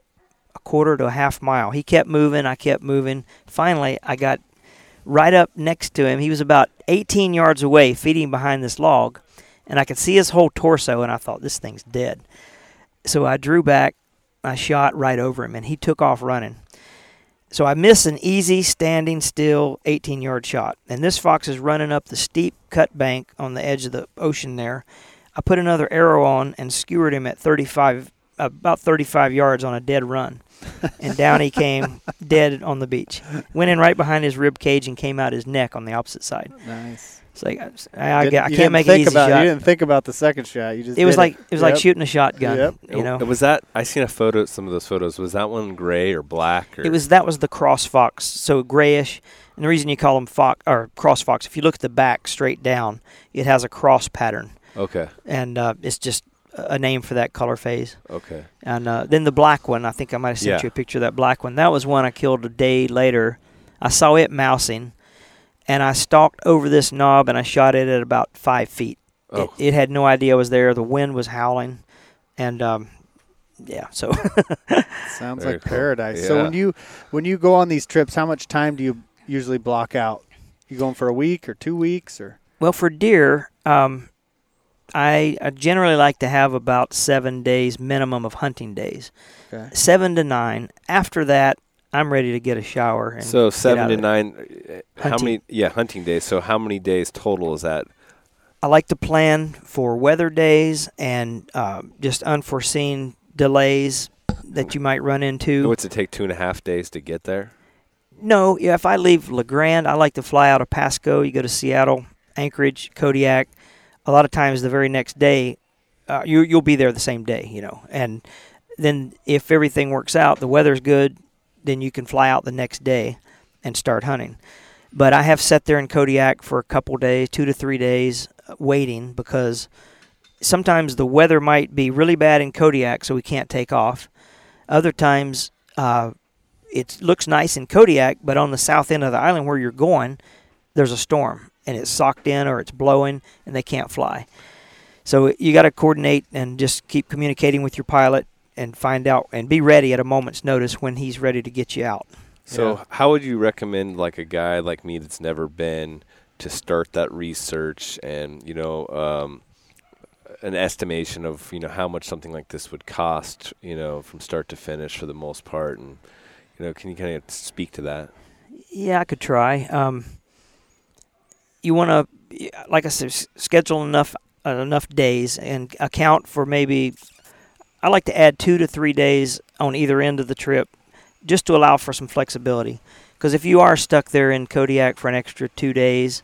a quarter to a half mile. He kept moving. I kept moving. Finally, I got right up next to him. He was about 18 yards away, feeding behind this log, and I could see his whole torso. And I thought, this thing's dead. So I drew back. I shot right over him, and he took off running. So I miss an easy, standing still 18 yard shot. And this fox is running up the steep cut bank on the edge of the ocean there. I put another arrow on and skewered him at 35, about 35 yards on a dead run. and down he came, dead on the beach. Went in right behind his rib cage and came out his neck on the opposite side. Nice. It's like I, I, I can't make an easy about, shot. You didn't think about the second shot. You just. It was like it was like shooting a shotgun. Yep. You know, was that? I seen a photo. Some of those photos. Was that one gray or black? Or It was that was the cross fox, so grayish. And the reason you call them fox or cross fox, if you look at the back straight down, it has a cross pattern, okay. and uh, it's just a name for that color phase. Okay. And uh, then the black one, I think I might have sent Yeah. you a picture of that black one. That was one I killed a day later. I saw it mousing, and I stalked over this knob and I shot it at about five feet. Oh. It, it had no idea I was there. The wind was howling, and um, yeah, so Sounds Very like cool. paradise. So when you when you go on these trips, how much time do you usually block out? You going for a week or two weeks or? Well, for deer, um, I, I generally like to have about seven days minimum of hunting days, Okay. seven to nine. After that, I'm ready to get a shower. And So seven to nine. uh, How many? Yeah, hunting days. So how many days total is that? I like to plan for weather days and uh, just unforeseen delays that you might run into. What's it take? Two and a half days to get there. No, yeah, if I leave La Grande, I like to fly out of Pasco. You go to Seattle, Anchorage, Kodiak. A lot of times, the very next day, uh, you you'll be there the same day, you know. And then if everything works out, the weather's good, then you can fly out the next day and start hunting. But I have sat there in Kodiak for a couple days, two to three days, uh, waiting because sometimes the weather might be really bad in Kodiak, so we can't take off. Other times, uh, it looks nice in Kodiak, but on the south end of the island where you're going, there's a storm and it's socked in or it's blowing and they can't fly. So you got to coordinate and just keep communicating with your pilot and find out and be ready at a moment's notice when he's ready to get you out. So Yeah. how would you recommend like a guy like me that's never been to start that research and you know um, an estimation of you know how much something like this would cost you know from start to finish for the most part and you know can you kind of speak to that? Yeah, I could try. Um, you want to, like I said, schedule enough uh, enough days and account for maybe. I like to add two to three days on either end of the trip, just to allow for some flexibility. Because if you are stuck there in Kodiak for an extra two days,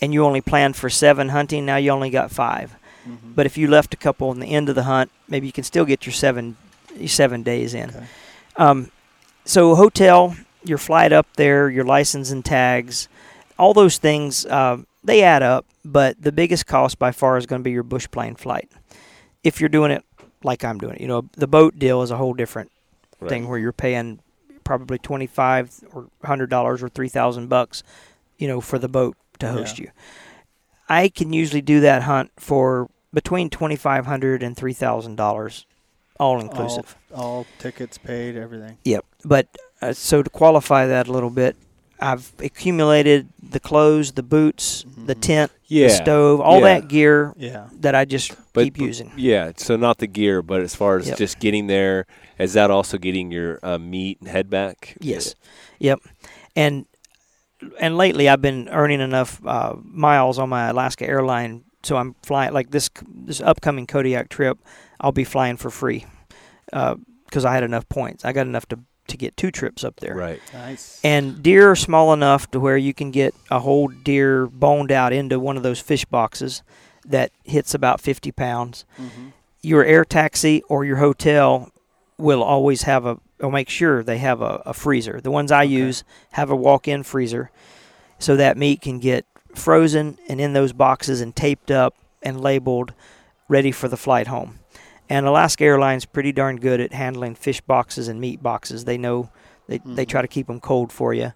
and you only planned for seven hunting, now you only got 5 Mhm. But if you left a couple on the end of the hunt, maybe you can still get your seven your seven days in. Okay. Um, so hotel, your flight up there, your license and tags, all those things uh, they add up. But the biggest cost by far is going to be your bush plane flight. If you're doing it like I'm doing it, you know, the boat deal is a whole different Right. thing where you're paying probably twenty five or hundred dollars or three thousand bucks, you know, for the boat to host you. I can usually do that hunt for between twenty five hundred and three thousand dollars, all inclusive. All, all tickets paid, everything. Yep. But uh, so to qualify that a little bit, I've accumulated the clothes, the boots, the Mhm. tent, Yeah. the stove, all yeah. that gear Yeah. that I just But- keep using. Yeah, so not the gear, but as far as Yep. just getting there, is that also getting your uh, meat and head back? Yes. Yep. And and lately I've been earning enough uh, miles on my Alaska airline, so I'm flying like this this upcoming Kodiak trip. I'll be flying for free because I had enough points. I got enough to to get two trips up there. Right. Nice. And deer are small enough to where you can get a whole deer boned out into one of those fish boxes that hits about 50 pounds. Mhm. Your air taxi or your hotel will always have a, or make sure they have a, a freezer. The ones I Okay. use have a walk in freezer so that meat can get frozen and in those boxes and taped up and labeled ready for the flight home. And Alaska Airlines pretty darn good at handling fish boxes and meat boxes. They know they they Mhm. try to keep them cold for you.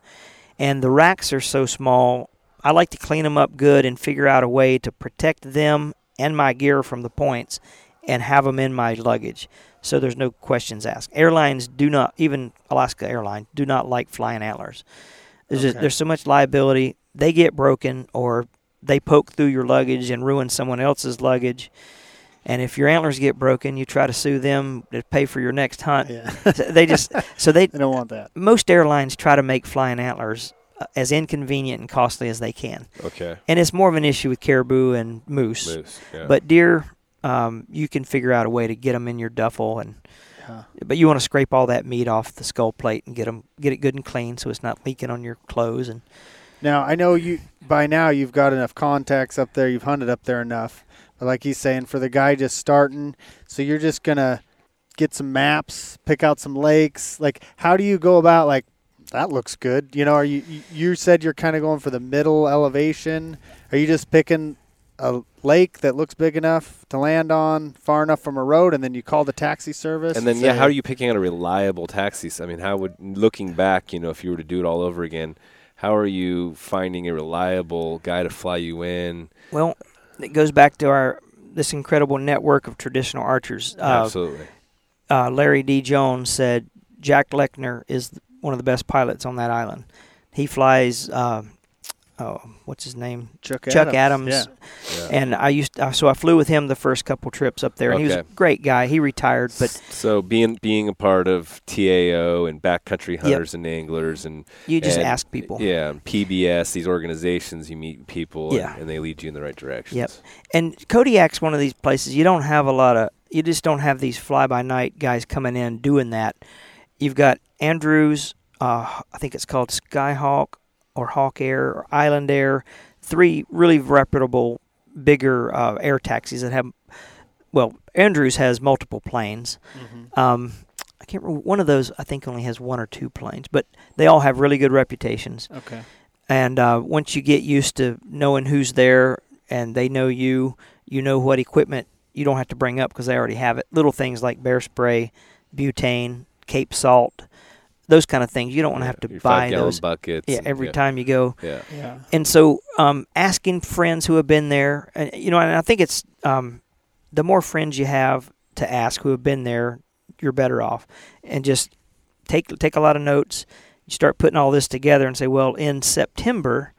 And the racks are so small. I like to clean them up good and figure out a way to protect them and my gear from the points and have them in my luggage so there's no questions asked. Airlines do not even Alaska Airlines do not like flying antlers. There's just, there's so much liability. They get broken or they poke through your luggage and ruin someone else's luggage. And if your antlers get broken, you try to sue them to pay for your next hunt. Yeah. So they just so they they don't want that. most airlines try to make flying antlers uh, as inconvenient and costly as they can. Okay. And it's more of an issue with caribou and moose. Moose. Yeah. But deer, um, you can figure out a way to get them in your duffel, and Yeah. but you want to scrape all that meat off the skull plate and get them get it good and clean so it's not leaking on your clothes. And Now I know you by now you've got enough contacts up there. You've hunted up there enough. But like he's saying, for the guy just starting, so you're just gonna get some maps, pick out some lakes. Like, how do you go about like that? Looks good. You know, are you you- you said you're kind of going for the middle elevation? Are you just picking a lake that looks big enough to land on, far enough from a road, and then you call the taxi service? and then yeah, say, how are you picking out a reliable taxi? I mean, how would looking back, you know, if you were to do it all over again, how are you finding a reliable guy to fly you in? well, it goes back to our this incredible network of traditional archers. Uh, Absolutely. uh, Larry D. Jones said Jack Lechner is one of the best pilots on that island. He flies. Uh, oh, what's his name? Chuck, Chuck Adams. Yeah. Yeah. And I used uh, so I flew with him the first couple trips up there, and he was a great guy. He retired, but so being being a part of TAO and backcountry hunters and anglers and you just and- ask people. Yeah, PBS, these organizations, you meet people Yeah. and, and they lead you in the right direction. Yep. And Kodiak's one of these places you don't have a lot of. You just don't have these fly by night guys coming in doing that. You've got Andrews. Uh, I think it's called Skyhawk or Hawk Air or Island Air. Three really reputable, bigger uh, air taxis that have. Well, Andrews has multiple planes. Mhm. Um, I can't remember. One of those I think only has one or two planes, but they all have really good reputations. Okay. And uh, once you get used to knowing who's there and they know you, you know what equipment you don't have to bring up because they already have it. Little things like bear spray, butane, Cape salt, those kind of things. You don't want to have to Your buy five-gallon those. buckets. Yeah, and- every yeah, time you go. Yeah. Yeah. And so, um, asking friends who have been there, and you know, and I think it's um, the more friends you have to ask who have been there, you're better off. And just take take a lot of notes. You start putting all this together and say, well, in September,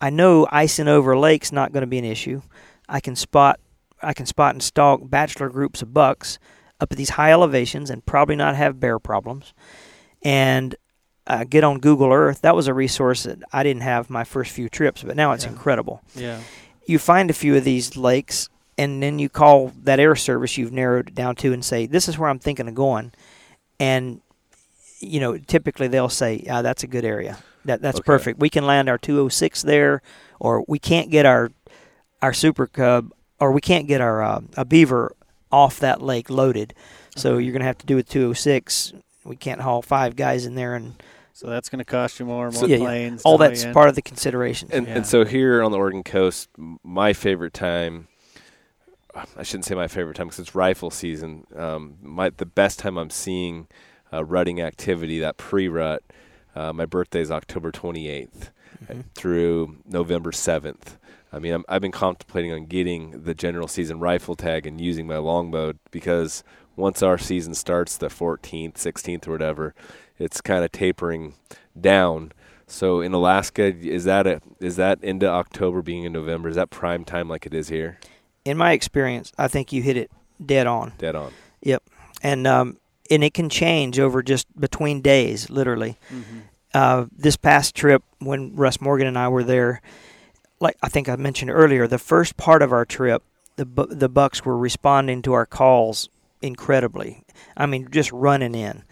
I know icing over lake's not going to be an issue. I can spot I can spot and stalk bachelor groups of bucks up at these high elevations and probably not have bear problems. And uh, get on Google Earth. That was a resource that I didn't have my first few trips, but now it's Yeah. incredible. Yeah. you find a few of these lakes, and then you call that air service you've narrowed it down to and say, "This is where I'm thinking of going," and you know, typically they'll say, "Ah, that's a good area. That that's Okay. perfect. We can land our 206 there, or we can't get our our Super Cub, or we can't get our uh, a Beaver off that lake loaded. So you're gonna have to do a 206. We can't haul five guys in there, and So that's going to cost you more, more So- Yeah, yeah. planes. all that's in. part of the consideration. And, Yeah. and so here on the Oregon coast, my favorite time. I shouldn't say my favorite time because it's rifle season. Um, my the best time I'm seeing uh, rutting activity, that pre-rut. Uh, my birthday is October 28th Mhm. through November 7th. I mean, I'm, I've been contemplating on getting the general season rifle tag and using my longbow because once our season starts, the 14th, 16th, or whatever, it's kind of tapering down. So in Alaska, is that a is that into October, being in November? Is that prime time like it is here? In my experience, I think you hit it dead on. Dead on. Yep, and um, and it can change over just between days, literally. Mhm. Uh, this past trip, when Russ Morgan and I were there, like I think I mentioned earlier, the first part of our trip, the bu- the bucks were responding to our calls incredibly. I mean, just running in,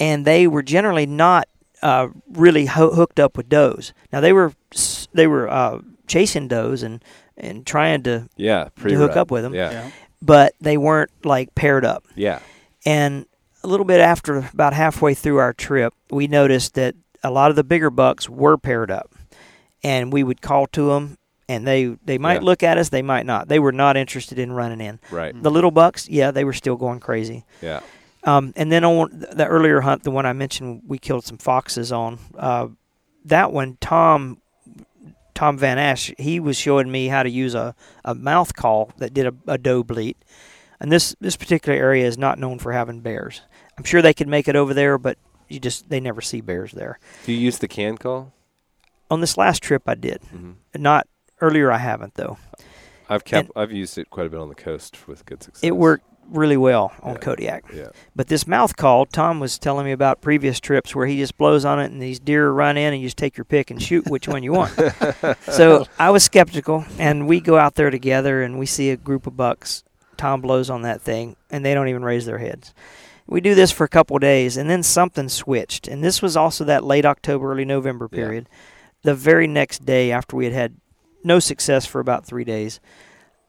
and they were generally not uh, really ho- hooked up with does. Now they were they were uh, chasing does and and trying to, Yeah, to pre hook up with them, Yeah, Yeah. but they weren't like paired up. yeah, And a little bit after, about halfway through our trip, we noticed that a lot of the bigger bucks were paired up, and we would call to them, and they they might Yeah. look at us, they might not. They were not interested in running in. right. The little bucks, yeah, they were still going crazy. Yeah, Um, and then on the earlier hunt, the one I mentioned, we killed some foxes on. Uh, that one, Tom, Tom Van Ash, he was showing me how to use a, a mouth call that did a, a doe bleat. And this this particular area is not known for having bears. I'm sure they could make it over there, but you just they never see bears there. do you use the can call? On this last trip, I did. hmm Not earlier, I haven't though. I've kept I've used it quite a bit on the coast with good success. It worked really well on Yeah. Kodiak. Yeah, But this mouth call, Tom was telling me about previous trips where he just blows on it and these deer run in and you just take your pick and shoot which one you want. so I was skeptical and we go out there together and we see a group of bucks. Tom blows on that thing and they don't even raise their heads. We do this for a couple of days and then something switched. And this was also that late October, early November Yeah. period. The very next day after we had had no success for about three days,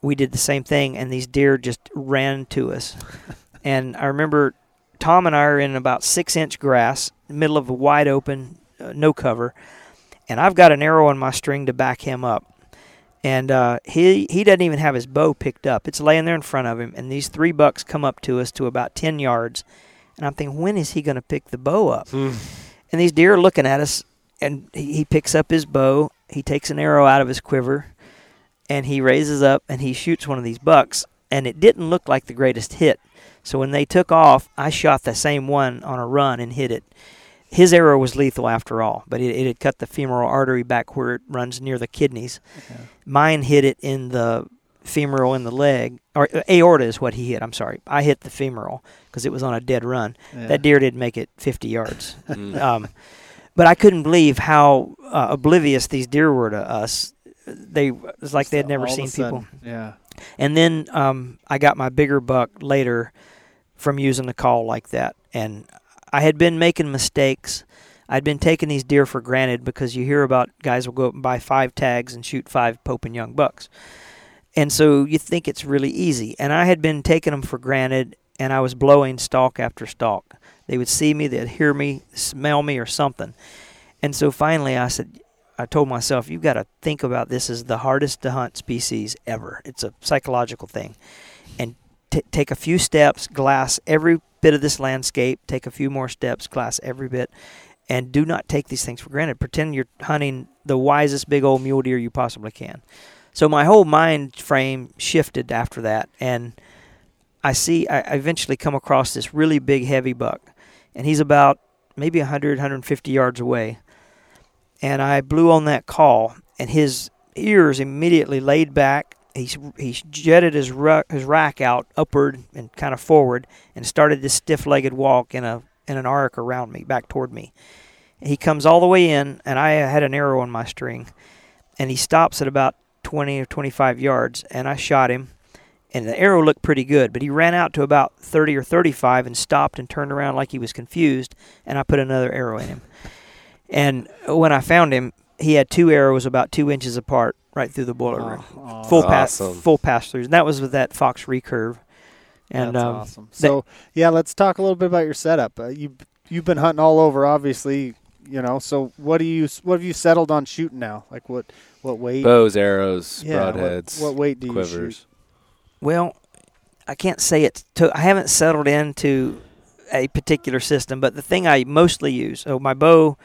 we did the same thing and these deer just ran to us. and I remember Tom and I are in about six inch grass, middle of a wide open, uh, no cover, and I've got an arrow on my string to back him up. And uh, he he doesn't even have his bow picked up; it's laying there in front of him. And these three bucks come up to us to about ten yards, and I'm thinking, when is he going to pick the bow up? Hmm. And these deer are looking at us, and he, he picks up his bow. He takes an arrow out of his quiver, and he raises up and he shoots one of these bucks. And it didn't look like the greatest hit. So when they took off, I shot the same one on a run and hit it. His arrow was lethal after all, but it, it had cut the femoral artery back where it runs near the kidneys. Okay. Mine hit it in the femoral in the leg, or aorta is what he hit. I'm sorry. I hit the femoral because it was on a dead run. Yeah. That deer didn't make it 50 yards. Mm. um, but I couldn't believe how uh, oblivious these deer were to us. They it was like they had never all seen people. Yeah. And then um, I got my bigger buck later from using the call like that. And I had been making mistakes. I'd been taking these deer for granted because you hear about guys will go up and buy five tags and shoot five Pope and Young bucks. And so you think it's really easy. And I had been taking them for granted and I was blowing stalk after stalk. They would see me, they'd hear me, smell me, or something. And so finally I said, I told myself, you've got to think about this as the hardest to hunt species ever. It's a psychological thing. And t- take a few steps, glass every bit of this landscape, take a few more steps, glass every bit, and do not take these things for granted. Pretend you're hunting the wisest big old mule deer you possibly can. So my whole mind frame shifted after that, and I see I eventually come across this really big, heavy buck, and he's about maybe 100, 150 yards away. And I blew on that call, and his ears immediately laid back. He he jetted his his rack out upward and kind of forward, and started this stiff-legged walk in a in an arc around me, back toward me. He comes all the way in, and I had an arrow on my string, and he stops at about 20 or 25 yards, and I shot him. And the arrow looked pretty good, but he ran out to about 30 or 35 and stopped and turned around like he was confused. And I put another arrow in him. And when I found him, he had two arrows about two inches apart, right through the bullet Oh, rim, oh, full pass, awesome. full pass throughs. And that was with that Fox recurve. And That's um, awesome. So yeah, let's talk a little bit about your setup. Uh, you you've been hunting all over, obviously. You know, so what do you what have you settled on shooting now? Like what what weight? Bows, arrows, yeah, what- broadheads, What, weight do you quivers. shoot? Well, I can't say it's. To, I haven't settled into a particular system, but the thing I mostly use. So my bow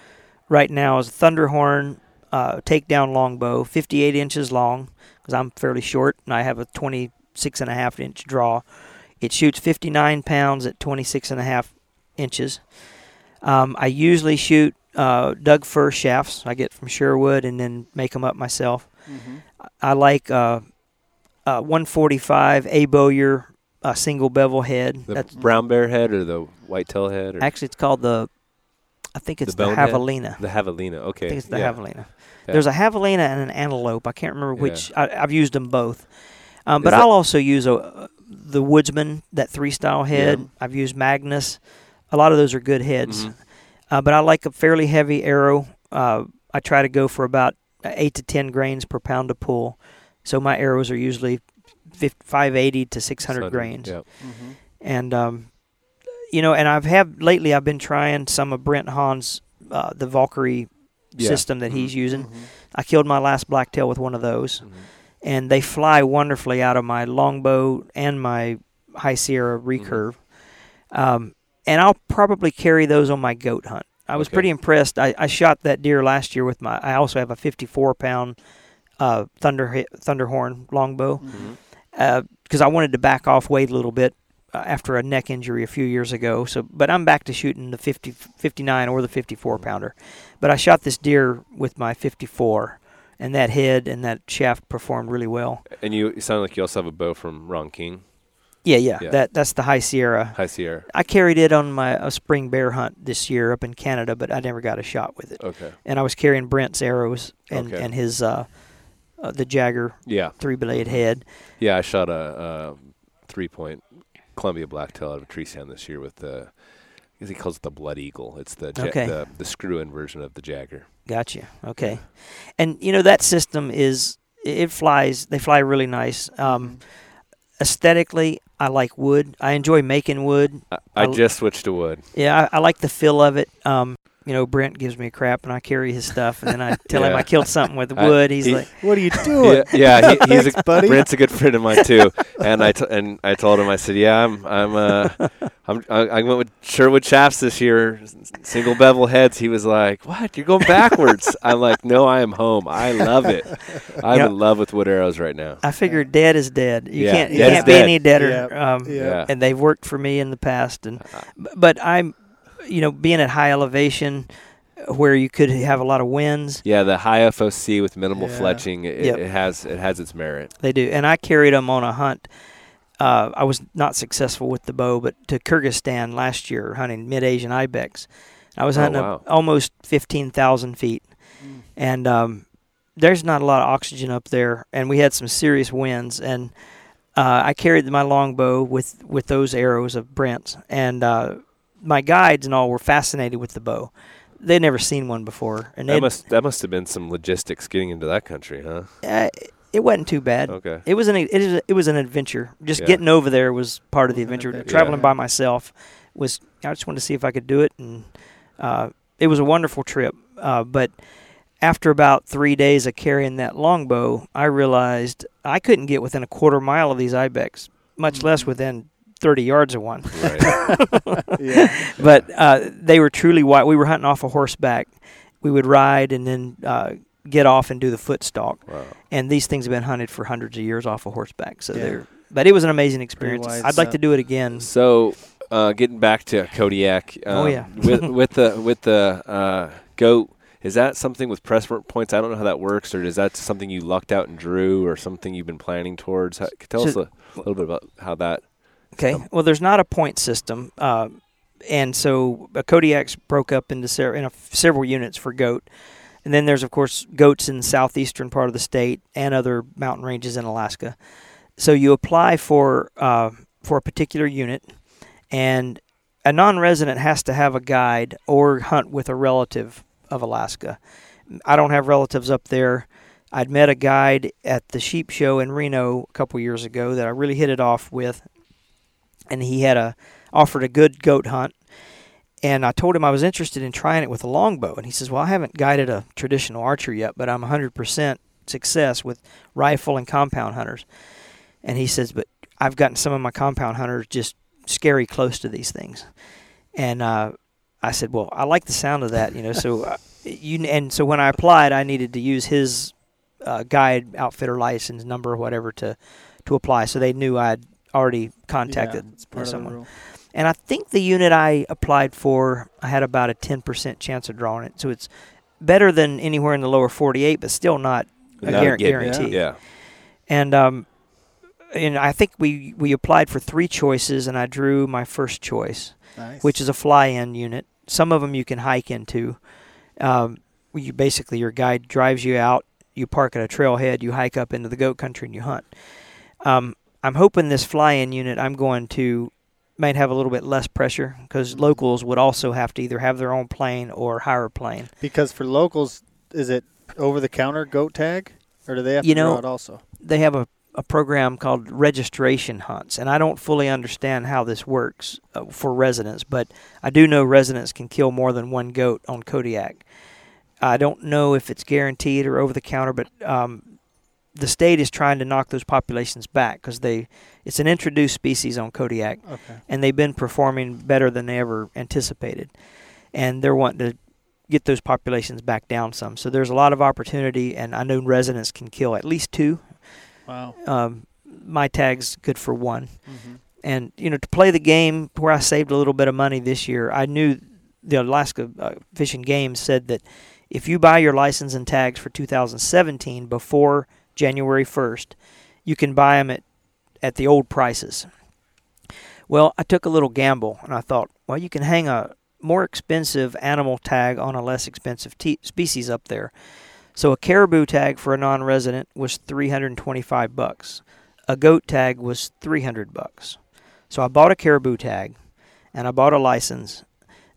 right now is a Thunderhorn uh, takedown longbow, 58 inches long, because I'm fairly short and I have a 26 and a half inch draw. It shoots 59 pounds at 26 and a half inches. Um, I usually shoot uh, Doug fir shafts I get from Surewood and then make them up myself. I like uh, uh, 145 Abowyer uh, single bevel head. The That's brown bear head or the whitetail head or actually it's called the. I think it's The the, javelina. the javelina. Okay. I think it's the yeah. javelina. Yeah. There's a javelina and an antelope. I can't remember which. I, I've used them both, um, but that- I'll also use a the woodsman that three style head. Yeah. I've used Magnus. A lot of those are good heads, Mhm. uh, but I like a fairly heavy arrow. Uh, I try to go for about eight to ten grains per pound of pull, so my arrows are usually 580 to 600 grains Yeah. Mm-hmm. and um, you know, and I've have lately I've been trying some of Brent Hahn's uh, the Valkyrie Yeah. system that he's using. Mm-hmm. I killed my last blacktail with one of those, Mhm. and they fly wonderfully out of my longbow and my High Sierra Mm-hmm. recurve. Um, and I'll probably carry those on my goat hunt. I was Okay. pretty impressed. I, I shot that deer last year with my. I also have a 54 pound uh, thunder thunderhorn longbow because I wanted to back off weight a little bit uh, after a neck injury a few years ago. So, but I'm back to shooting the 50, 59 or the 54 pounder. But I shot this deer with my 54, and that head and that shaft performed really well. And you, you sound like you also have a bow from Ron King, Yeah, yeah, Yeah. that that's the High Sierra. High Sierra. I carried it on my a spring bear hunt this year up in Canada, but I never got a shot with it. Okay. And I was carrying Brent's arrows and Okay. and his uh, uh, the Jagger Yeah. three blade head. Yeah, I shot a, a three point Columbia blacktail out of a tree stand this year with the. I guess he calls it the Blood Eagle. It's the ja- Okay. the, the screw in version of the Jagger. Gotcha. Okay. And you know that system is it flies. They fly really nice. Um, aesthetically, I like wood. I enjoy making wood. I, I I'll- just switched to wood. Yeah, I, I like the feel of it. Um, you know, Brent gives me crap, and I carry his stuff, and then I tell him I killed something with I- wood. He's he- like, What are you doing? Yeah, yeah he, he's a buddy. Brent's a good friend of mine too, and I t- and I told him I said, yeah, I'm I'm uh I'm I, I went with Surewood shafts this year, single bevel heads. He was like, what? You're going backwards? I'm like, no, I am home. I love it. I'm Yeah. in love with wood arrows right now. I figured dead is dead. You Yeah, can't you can't be dead. any deader. Yeah, Um, yeah. Yeah. And they've worked for me in the past, and Uh, but I'm, you know, being at high elevation, where you could have a lot of winds. Yeah, the high FOC with minimal Yeah. fletching, it, Yep. it has it has its merit. They do, and I carried them on a hunt. Uh, I was not successful with the bow, but to Kyrgyzstan last year hunting mid-Asian ibex. I was Oh, hunting wow. up almost fifteen thousand feet, Mm. and um, there's not a lot of oxygen up there, and we had some serious winds. And uh, I carried my longbow with with those arrows of Brent's, and uh, my guides and all were fascinated with the bow. They'd never seen one before, and That must that must have been some logistics getting into that country, huh? uh, it wasn't too bad. Okay. It was an it is it was an adventure. Just Yeah. getting over there was part of the adventure. adventure, Traveling yeah. by myself was I just wanted to see if I could do it, and uh, it was a wonderful trip. Uh, but after about three days of carrying that longbow, I realized I couldn't get within a quarter mile of these ibex, much less Mm-hmm. within thirty yards of one. Right. yeah. but uh, they were truly wild. We were hunting off a horseback. We would ride and then uh, get off and do the foot stalk wow. and these things have been hunted for hundreds of years off of horseback. So Yeah. they're, but it was an amazing experience. I'd like to do it again. So, uh, getting back to Kodiak. Um, Oh, yeah. with with the with the uh, goat, is that something with press points? I don't know how that works, or is that something you lucked out and drew, or something you've been planning towards? How, tell So- us a little bit about how that. Okay. Well, there's not a point system, uh, and so uh, Kodiak's broke up into in a, several units for goat. And then there's of course goats in the southeastern part of the state and other mountain ranges in Alaska. So you apply for uh, for a particular unit, and a non-resident has to have a guide or hunt with a relative of Alaska. I don't have relatives up there. I'd met a guide at the sheep show in Reno a couple years ago that I really hit it off with, and he had a offered a good goat hunt. And I told him I was interested in trying it with a longbow, and he says, "Well, I haven't guided a traditional archer yet, but I'm 100% success with rifle and compound hunters." And he says, "But I've gotten some of my compound hunters just scary close to these things," and uh, I said, "Well, I like the sound of that, you know." So uh, you and so when I applied, I needed to use his uh, guide outfitter license number or whatever to to apply, so they knew I'd already contacted yeah, someone. Of the rule. And I think the unit I applied for, I had about a 10% chance of drawing it. So it's better than anywhere in the lower 48, but still not a Not guar- getting guarantee. Yeah. And um, and I think we we applied for three choices, and I drew my first choice, Nice. which is a fly-in unit. Some of them you can hike into. Um, you basically your guide drives you out. You park at a trailhead. You hike up into the goat country and you hunt. Um, I'm hoping this fly-in unit I'm going to might have a little bit less pressure because locals would also have to either have their own plane or hire a plane. because for locals, is it over the counter goat tag, or do they have You to know- draw it also? They have a, a program called registration hunts, and I don't fully understand how this works uh, for residents, but I do know residents can kill more than one goat on Kodiak. I don't know if it's guaranteed or over the counter, but um, the state is trying to knock those populations back because they it's an introduced species on Kodiak. Okay. and they've been performing better than they ever anticipated. And they're wanting to get those populations back down some. So there's a lot of opportunity, and I know residents can kill at least two. Wow. Um, my tag's good for one. Mm-hmm. And, you know, to play the game where I saved a little bit of money this year, I knew the Alaska uh, Fish and Game said that if you buy your license and tags for 2017 before January 1st, you can buy them at, at the old prices. Well, I took a little gamble and I thought, well, you can hang a more expensive animal tag on a less expensive species up there. So a caribou tag for a non-resident was 325 bucks. A goat tag was 300 bucks. So I bought a caribou tag and I bought a license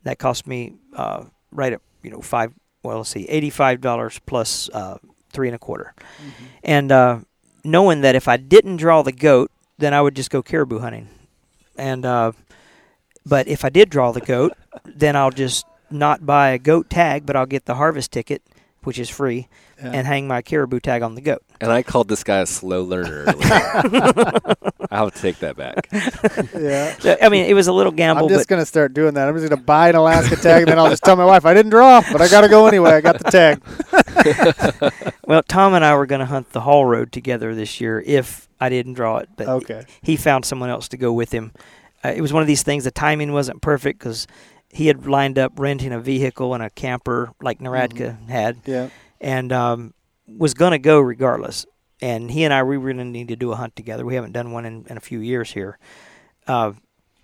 that cost me uh, right at you know five well let's see $85 plus uh, three and a quarter Mm-hmm. and uh, knowing that if I didn't draw the goat, then I would just go caribou hunting. And uh, but if I did draw the goat, then I'll just not buy a goat tag, but I'll get the harvest ticket, which is free, Yeah. and hang my caribou tag on the goat. And I called this guy a slow learner. I'll take that back. yeah. So, I mean, it was a little gamble, I'm just gonna start doing that. I'm just gonna buy an Alaska tag, and then I'll just tell my wife I didn't draw, but I gotta go anyway. I got the tag. well, Tom and I were going to hunt the Haul Road together this year if I didn't draw it, but Okay. he found someone else to go with him. Uh, it was one of these things. The timing wasn't perfect because he had lined up renting a vehicle and a camper like Naradka had, Yeah. and um, was going to go regardless. And he and I, we really need to do a hunt together. We haven't done one in, in a few years here. Uh,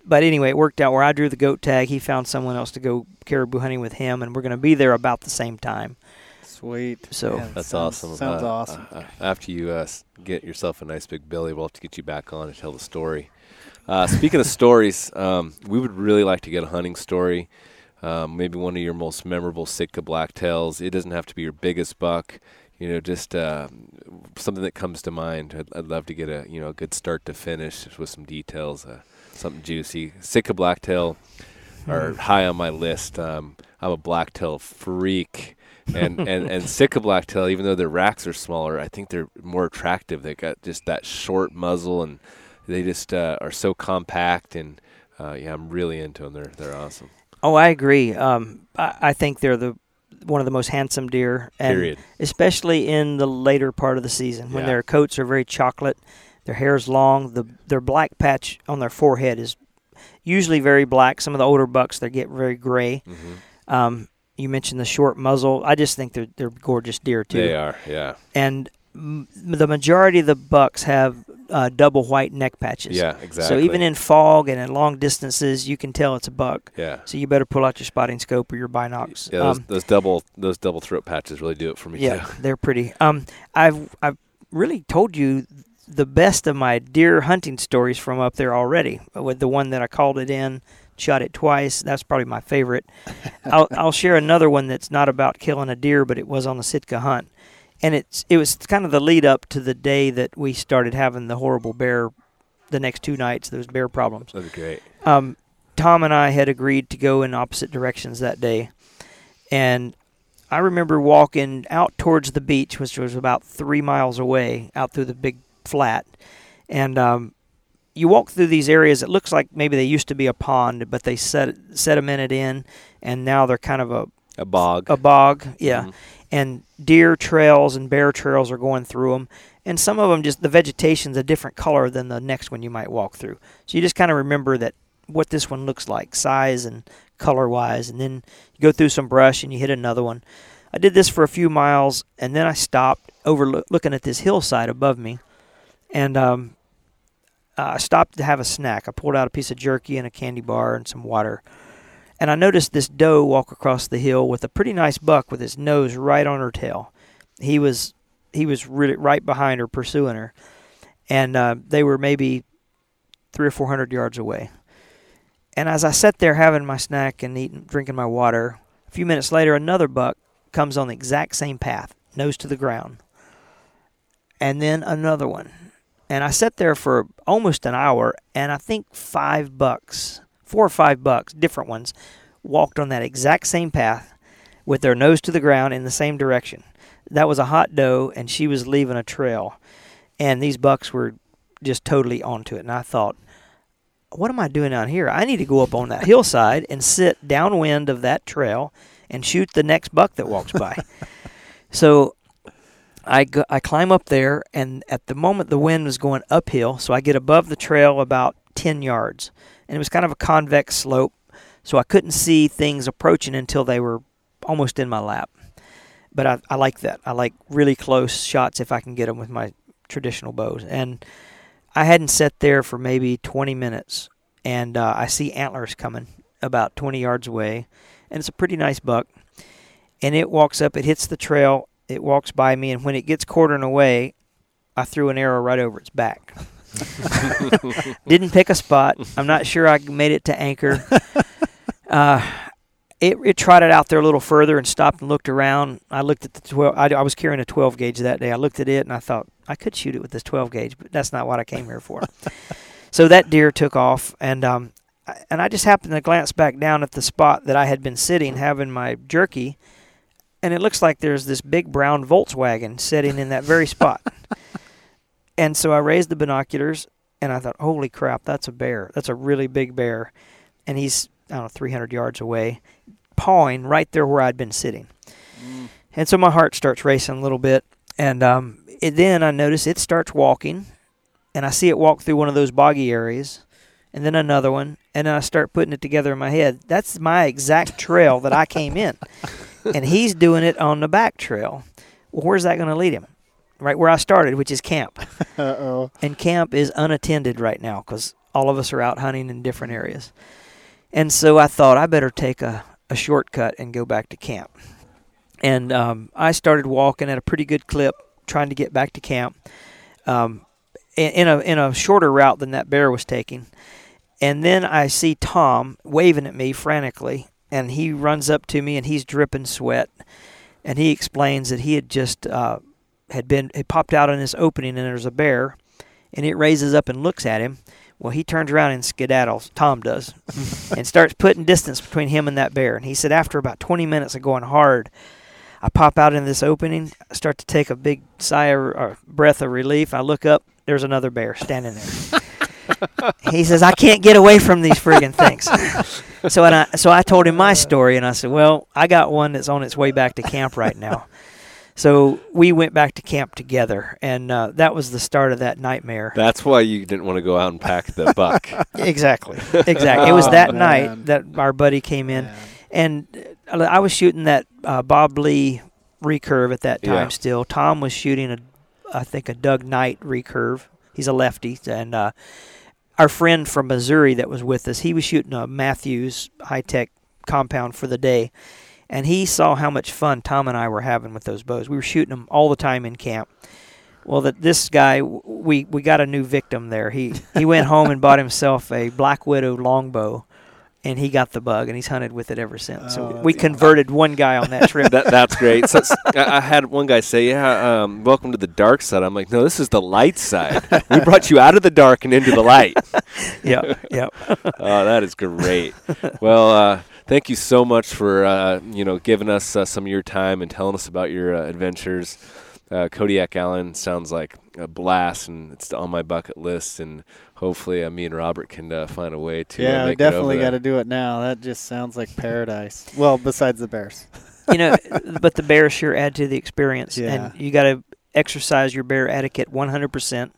but anyway, it worked out where I drew the goat tag. He found someone else to go caribou hunting with him, and we're going to be there about the same time. Sweet. So- Man, That's sounds- awesome. Sounds Uh, awesome. uh, uh, after you uh, get yourself a nice big belly, we'll have to get you back on and tell the story. Uh, speaking of stories, um, we would really like to get a hunting story. Um, maybe one of your most memorable Sitka blacktails. It doesn't have to be your biggest buck. You know, just uh, something that comes to mind. I'd, I'd love to get a you know a good start to finish with some details, uh, something juicy. Sitka blacktail are high on my list. Um, I'm a blacktail freak, and and and Sitka blacktail, even though their racks are smaller, I think they're more attractive. They got just that short muzzle, and they just uh, are so compact. And uh, yeah, I'm really into them. They're they're awesome. Oh, I agree. Um, I, I think they're the one of the most handsome deer, and Period. especially in the later part of the season when Yeah. their coats are very chocolate, their hair is long, the their black patch on their forehead is usually very black. Some of the older bucks they get very gray. hmm Um, you mentioned the short muzzle. I just think they're they're gorgeous deer too. They are. Yeah. And m- the majority of the bucks have uh, double white neck patches. Yeah, exactly. So even in fog and at long distances, you can tell it's a buck. yeah, So you better pull out your spotting scope or your binocs. yeah, those, Um, those double those double throat patches really do it for me yeah, too. they're pretty. Um, I've I've really told you the best of my deer hunting stories from up there already. With the one that I called it in, shot it twice. That's probably my favorite. I'll I'll share another one that's not about killing a deer, but it was on the Sitka hunt, and it's it was kind of the lead up to the day that we started having the horrible bear. The next two nights, those bear problems That'd be great. um, Tom and I had agreed to go in opposite directions that day, and I remember walking out towards the beach, which was about three miles away, out through the big flat, and um, you walk through these areas. It looks like maybe they used to be a pond, but they set sedimented in, and now they're kind of a A bog. a bog. Yeah, Mhm. and deer trails and bear trails are going through them. And some of them just the vegetation's a different color than the next one you might walk through. So you just kind of remember that what this one looks like, size and color wise, and then you go through some brush and you hit another one. I did this for a few miles, and then I stopped over looking at this hillside above me, and um, I stopped to have a snack. I pulled out a piece of jerky and a candy bar and some water, and I noticed this doe walk across the hill with a pretty nice buck with his nose right on her tail. He was he was really right behind her, pursuing her, and uh, they were maybe three or four hundred yards away. And as I sat there having my snack and eating, drinking my water, a few minutes later, another buck comes on the exact same path, nose to the ground, and then another one. And I sat there for almost an hour, and I think five bucks, four or five bucks, different ones, walked on that exact same path with their nose to the ground in the same direction. That was a hot doe, and she was leaving a trail. And these bucks were just totally onto it. And I thought, what am I doing out here? I need to go up on that hillside and sit downwind of that trail and shoot the next buck that walks by. so I, go, I climb up there, and at the moment the wind was going uphill, so I get above the trail about 10 yards. And it was kind of a convex slope, so I couldn't see things approaching until they were almost in my lap. But I, I like that. I like really close shots if I can get them with my traditional bows. And I hadn't sat there for maybe 20 minutes, and uh, I see antlers coming about 20 yards away, and it's a pretty nice buck. And it walks up, it hits the trail, it walks by me, and when it gets quartering away, I threw an arrow right over its back. Didn't pick a spot. I'm not sure I made it to anchor. Uh, it, it trotted out there a little further and stopped and looked around. I looked at the 12. I, I was carrying a 12 gauge that day. I looked at it and I thought I could shoot it with this 12 gauge, but that's not what I came here for. so that deer took off, and um, I- and I just happened to glance back down at the spot that I had been sitting having my jerky, and it looks like there's this big brown Volkswagen sitting in that very spot. And so I raised the binoculars and I thought, holy crap, that's a bear. That's a really big bear. And he's, I don't know, 300 yards away, pawing right there where I'd been sitting. And so my heart starts racing a little bit. And um, it, then I notice it starts walking, and I see it walk through one of those boggy areas, and then another one. And then I start putting it together in my head. That's my exact trail that I came in. and he's doing it on the back trail. Well, where's that going to lead him? Right where I started, which is camp. Uh oh. And camp is unattended right now because all of us are out hunting in different areas. And so I thought I better take a, a shortcut and go back to camp. And um, I started walking at a pretty good clip, trying to get back to camp, um, in, in a in a shorter route than that bear was taking. And then I see Tom waving at me frantically, and he runs up to me and he's dripping sweat, and he explains that he had just uh, had been had popped out in this opening and there's a bear, and it raises up and looks at him. Well, he turns around and skedaddles. Tom does, and starts putting distance between him and that bear. And he said after about 20 minutes of going hard, I pop out in this opening, I start to take a big sigh of, or breath of relief. I look up, there's another bear standing there. he says, "I can't get away from these friggin' things." so and I so I told him my story, and I said, "Well, I got one that's on its way back to camp right now." So we went back to camp together, and uh, that was the start of that nightmare. That's why you didn't want to go out and pack the buck. exactly, exactly. It was Oh, that man. night that our buddy came in, and uh, I was shooting that uh, Bob Lee recurve at that time. Yeah. Still, Tom was shooting a I think a Doug Knight recurve. He's a lefty, and uh, our friend from Missouri that was with us, he was shooting a Mathews high tech compound for the day, and he saw how much fun Tom and I were having with those bows. We were shooting them all the time in camp. Well, that this guy, we we got a new victim there. He he went home and bought himself a Black Widow longbow, and he got the bug, and he's hunted with it ever since. Oh, so we that's converted one guy on that trip. That, that's great. So, I I had one guy say, "Yeah, um, welcome to the dark side." I'm like, "No, this is the light side. We brought you out of the dark and into the light." yeah, yeah. oh, that is great. Well, uh, thank you so much for uh, you know giving us uh, some of your time and telling us about your uh, adventures. Uh, Kodiak Island sounds like a blast, and it's on my bucket list. And hopefully, uh, me and Robert can uh, find a way to uh, yeah, make definitely got to do it now. That just sounds like paradise. well, besides the Bears. you know, but the bears sure add to the experience, Yeah. and you got to exercise your bear etiquette 100%.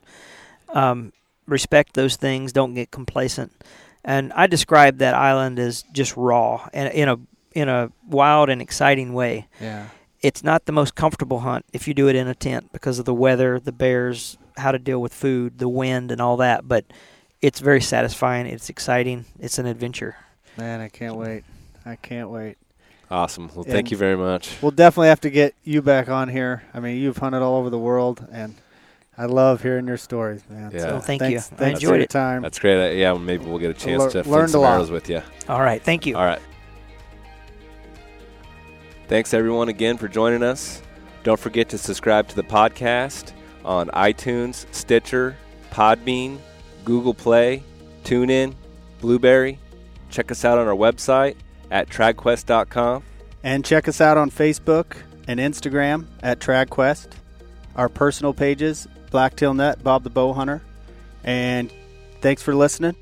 Um, respect those things. Don't get complacent. And I describe that island as just raw and in a in a wild and exciting way. Yeah. It's not the most comfortable hunt if you do it in a tent because of the weather, the bears, how to deal with food, the wind, and all that. But it's very satisfying. It's exciting. It's an adventure. Man, I can't wait. I can't wait. Awesome. Well, thank And- you very much. We'll definitely have to get you back on here. I mean, you've hunted all over the world, and I love hearing your stories, man. Yeah. So Well, thank thanks, you. I enjoyed for your it. time. That's great. Uh, yeah, maybe we'll get a chance lear- to fling learned a some lot. arrows with you. All right. Thank you. All right. Thanks everyone again for joining us. Don't forget to subscribe to the podcast on iTunes, Stitcher, Podbean, Google Play, TuneIn, Blubrry. Check us out on our website at tradquest.com. And check us out on Facebook and Instagram at TradQuest. Our personal pages, Blacktail Net, Bob the Bow Hunter. And thanks for listening.